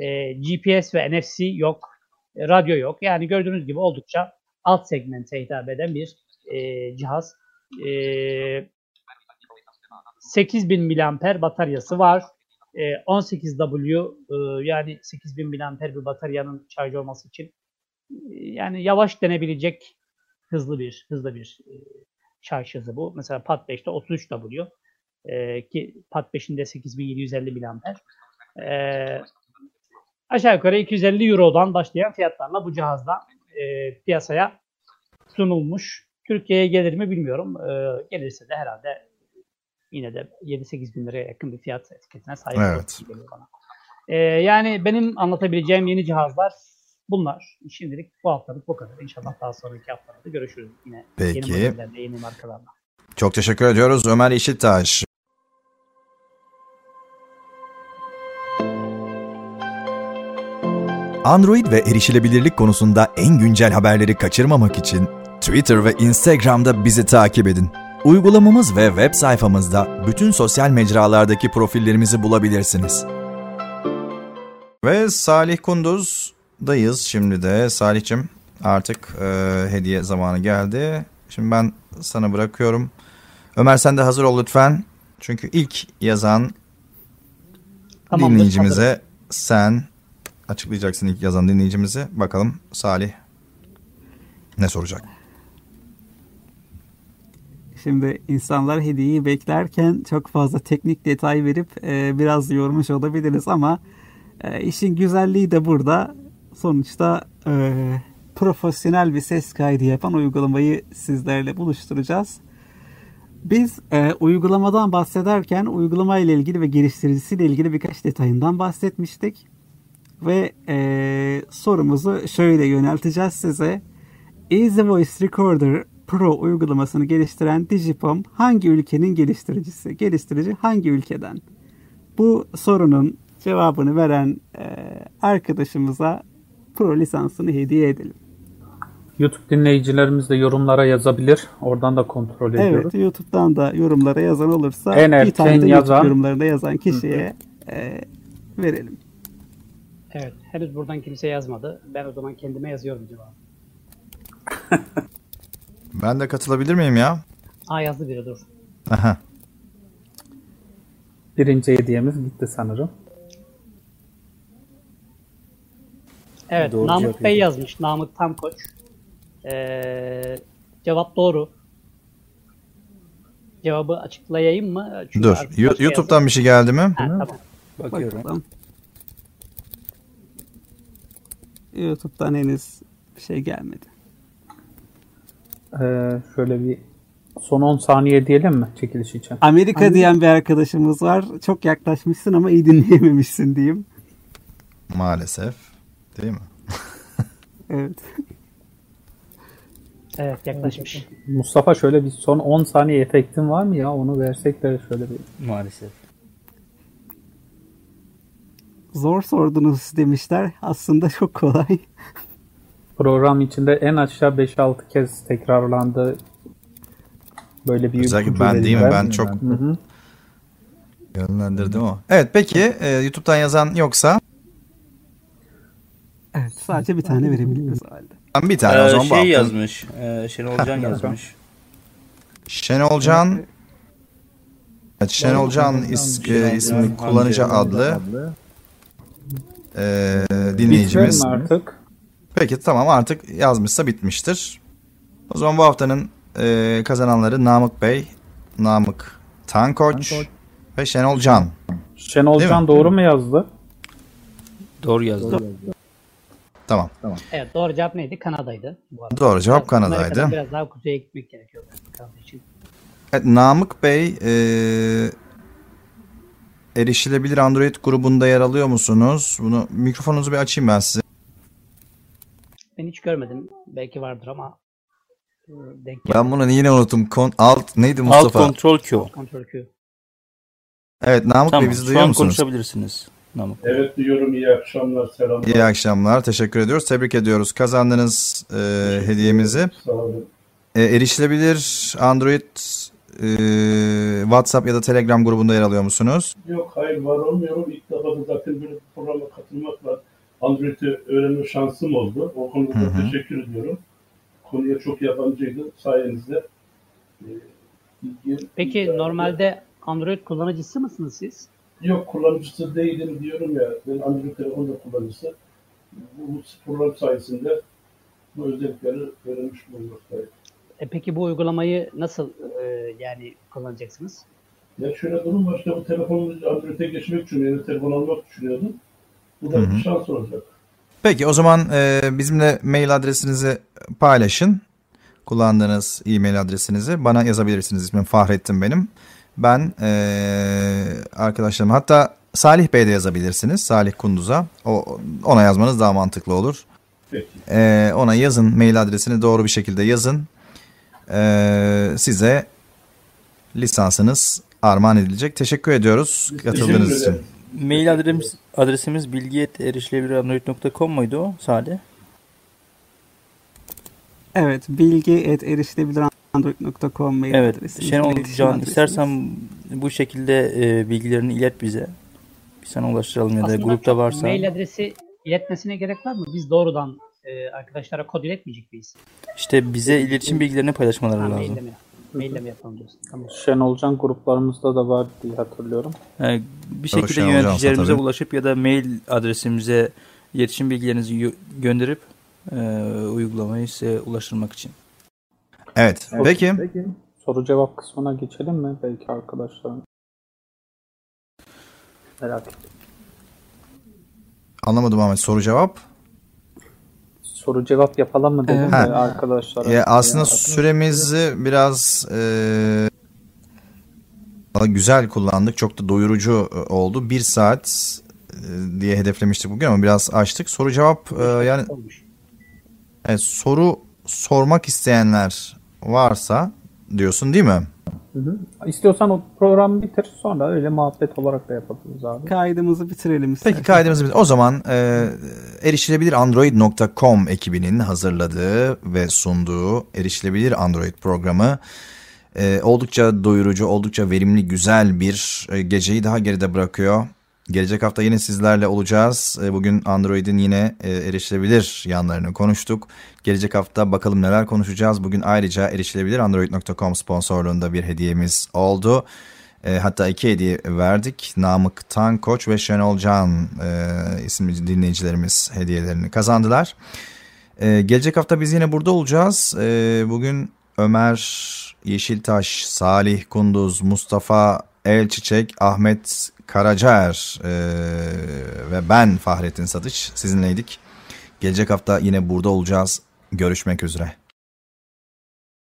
S4: E, GPS ve NFC yok. E, radyo yok. Yani gördüğünüz gibi oldukça alt segmente hitap eden bir e, cihaz. E, 8000 mAh bataryası var. E, 18W e, yani 8000 mAh bir bataryanın şarj olması için e, yani yavaş denebilecek hızlı bir hızlı bir e, şarj hızı bu. Mesela Pad 5'te 33W e, ki Pad 5'inde 8750 mAh. E, aşağı yukarı 250 Euro'dan başlayan fiyatlarla bu cihazda e, piyasaya sunulmuş. Türkiye'ye gelir mi bilmiyorum. Gelirse de herhalde yine de 7-8 bin liraya yakın bir fiyat etiketine sahip
S1: Evet.
S4: geliyor bana. E, yani benim anlatabileceğim yeni cihazlar bunlar. Şimdilik bu haftalık bu kadar. İnşallah daha sonraki haftalarda görüşürüz yine.
S1: Peki.
S4: Yeni modellerle, yeni markalarla.
S1: Çok teşekkür ediyoruz Ömer Yeşiltaş. Android ve erişilebilirlik konusunda en güncel haberleri kaçırmamak için Twitter ve Instagram'da bizi takip edin. Uygulamamız ve web sayfamızda bütün sosyal mecralardaki profillerimizi bulabilirsiniz. Ve Salih Kunduz'dayız şimdi de. Salih'cim artık e, hediye zamanı geldi. Şimdi ben sana bırakıyorum. Ömer sen de hazır ol lütfen. Çünkü ilk yazan
S4: Tamamdır,
S1: dinleyicimize sen açıklayacaksın ilk yazan dinleyicimize. Bakalım Salih ne soracak?
S5: Şimdi insanlar hediyeyi beklerken çok fazla teknik detay verip e, biraz yormuş olabiliriz ama e, işin güzelliği de burada. Sonuçta e, profesyonel bir ses kaydı yapan uygulamayı sizlerle buluşturacağız. Biz e, uygulamadan bahsederken uygulama ile ilgili ve geliştiricisiyle ilgili birkaç detayından bahsetmiştik. Ve e, sorumuzu şöyle yönelteceğiz size. Easy Voice Recorder Pro uygulamasını geliştiren Digipom hangi ülkenin geliştiricisi? Geliştirici hangi ülkeden? Bu sorunun cevabını veren e, arkadaşımıza Pro lisansını hediye edelim.
S2: YouTube dinleyicilerimiz de yorumlara yazabilir. Oradan da kontrol ediyoruz.
S5: Evet, YouTube'dan da yorumlara yazan olursa
S2: En
S5: bir tane de
S2: yazan-
S5: YouTube yorumlarına yazan kişiye e, verelim.
S4: Evet. Henüz buradan kimse yazmadı. Ben o zaman kendime yazıyorum cevabı.
S1: Ben de katılabilir miyim ya?
S4: Aa yazdı biri dur.
S1: Aha.
S2: Birinci hediyemiz gitti sanırım.
S4: Evet,
S3: Doğru
S4: Namık Bey yazmış. Namık Tamkoç. Ee, cevap doğru. Cevabı açıklayayım mı? Çünkü
S1: Dur. YouTube'dan bir şey geldi mi?
S4: Ha, tamam.
S3: Bakıyorum.
S5: Bakalım. YouTube'dan henüz bir şey gelmedi.
S2: Ee, şöyle bir son 10 saniye diyelim mi çekiliş için?
S5: Amerika diyen bir arkadaşımız var. Çok yaklaşmışsın ama iyi dinleyememişsin diyeyim.
S1: Maalesef. Değil mi?
S5: Evet.
S4: Evet yaklaşmış.
S2: Mustafa şöyle bir son 10 saniye efektin var mı ya? Onu versek de şöyle bir.
S3: Maalesef.
S5: Zor sordunuz demişler. Aslında çok kolay.
S2: Program içinde en aşağı 5-6 kez tekrarlandı. Böyle bir
S1: Özellikle ben değil mi? Ben çok
S2: Hı hı.
S1: yönlendirdim o. Evet peki e, YouTube'dan yazan yoksa
S5: Evet. Sadece bir tane verebiliriz o halde.
S1: ben bir tane o
S3: Ee,
S1: zaman bu
S3: şey yazmış. E, Şenol Can yazmış.
S1: Şenolcan Evet, Şenolcan is, e, isimli kullanıcı adlı e, dinleyicimiz.
S2: Bitirelim artık.
S1: Peki tamam artık yazmışsa bitmiştir. O zaman bu haftanın e, kazananları Namık Bey, Namık Tankoç ve Şenol Can.
S2: Şenol
S1: Değil
S2: Can
S1: mi?
S2: doğru mu yazdı?
S3: Doğru yazdı.
S1: Tamam.
S4: Evet doğru cevap neydi? Kanada'ydı. Bu arada.
S1: Doğru cevap Kanada'ydı.
S4: Biraz daha kuzeye gitmek gerekiyor. Kanada için.
S1: Evet, Namık Bey e, erişilebilir Android grubunda yer alıyor musunuz? Bunu mikrofonunuzu bir açayım ben size.
S4: Ben hiç görmedim. Belki vardır ama e, denk
S1: Ben bunu yine unuttum. Kon, alt neydi
S3: Alt
S1: Mustafa?
S3: kontrol Q.
S4: Kontrol Q.
S1: Evet Namık Bey
S3: Tamam.
S1: bizi
S3: Şu
S1: duyuyor musunuz?
S3: konuşabilirsiniz. Namık.
S9: Evet diyorum iyi akşamlar selamlar.
S1: İyi akşamlar. Teşekkür ediyoruz. Tebrik ediyoruz. Kazandığınız e, hediyemizi.
S9: Sağ olun.
S1: E, erişilebilir Android e, WhatsApp ya da Telegram grubunda yer alıyor musunuz?
S9: Yok hayır var olmuyorum. İlk defa da zaten bir programa katılmakla Android'i öğrenme şansım oldu. O konuda
S1: Hı
S9: teşekkür ediyorum. Konuya çok yabancıydı sayenizde. İlgi-
S4: Peki normalde Android kullanıcısı mısınız siz?
S9: Yok kullanıcısı değilim diyorum ya. Ben Android telefon da kullanıcısı. Bu program sayesinde bu özellikleri öğrenmiş bulunmaktayım.
S4: E peki bu uygulamayı nasıl e, yani kullanacaksınız?
S9: Ya şöyle durum var işte bu telefonu Android'e geçmek için yeni telefon almak düşünüyordum. Bu da bir şans olacak.
S1: Peki o zaman e, bizimle mail adresinizi paylaşın. Kullandığınız e-mail adresinizi bana yazabilirsiniz. İsmim Fahrettin benim. Ben e, arkadaşlarım hatta Salih Bey de yazabilirsiniz. Salih Kunduz'a. O, ona yazmanız daha mantıklı olur.
S9: Peki.
S1: E, ona yazın. Mail adresini doğru bir şekilde yazın. E, size lisansınız armağan edilecek. Teşekkür ediyoruz katıldığınız için.
S3: Mail adresimiz, adresimiz bilgi.erişilebilirandroid.com muydu Sade?
S5: Evet, bilgi.erişilebilirandroid.com mail
S3: Evet.
S5: adresimiz,
S3: Şenol Can
S5: adresimiz.
S3: istersen bu şekilde e, bilgilerini ilet bize. Biz sana ulaştıralım ya da
S4: Aslında
S3: grupta varsa.
S4: Mail adresi iletmesine gerek var mı? Biz doğrudan e, arkadaşlara kod iletmeyecek miyiz?
S3: İşte bize iletişim bilgilerini paylaşmaları
S4: Ha,
S3: lazım.
S4: maille mi? Maille mi yapalım diyorsun? Tamam.
S2: Şenolcan gruplarımızda da var diye hatırlıyorum.
S3: Yani bir
S1: Doğru,
S3: şekilde
S1: Şenol
S3: yöneticilerimize
S1: tabii.
S3: ulaşıp ya da mail adresimize iletişim bilgilerinizi gö- gönderip e, uygulamayı size ulaştırmak için.
S1: Evet. Peki.
S2: Soru cevap kısmına geçelim mi? Belki arkadaşlarım. Merak ettim.
S1: Anlamadım Ahmet. Soru cevap.
S2: Soru cevap yapalım mı dedim
S5: Evet.
S2: de arkadaşlara.
S1: Ya aslında
S2: Ya,
S1: süremizi biraz e, güzel kullandık. Çok da doyurucu e, oldu. Bir saat e, diye hedeflemiştik bugün ama biraz açtık. Soru cevap e, yani evet, soru sormak isteyenler varsa diyorsun değil mi?
S2: Hı hı. İstiyorsan o programı bitir sonra öyle muhabbet olarak da yapabiliriz abi.
S5: Kaydımızı bitirelim istersen.
S1: Peki kaydımızı bitir. O zaman e, erişilebilirandroid.com ekibinin hazırladığı ve sunduğu erişilebilir Android programı e, oldukça doyurucu, oldukça verimli, güzel bir e, geceyi daha geride bırakıyor. Gelecek hafta yine sizlerle olacağız. E, Bugün Android'in yine e, erişilebilir yanlarını konuştuk. Gelecek hafta bakalım neler konuşacağız. Bugün ayrıca erişilebilirandroid.com sponsorluğunda bir hediyemiz oldu. E, hatta iki hediye verdik. Namık Tankoç ve Şenol Can e, isimli dinleyicilerimiz hediyelerini kazandılar. E, gelecek hafta biz yine burada olacağız. E, bugün Ömer Yeşiltaş, Salih Kunduz, Mustafa Elçiçek, Ahmet Karacaer e, ve ben Fahrettin Satış sizinleydik. Gelecek hafta yine burada olacağız. Görüşmek üzere.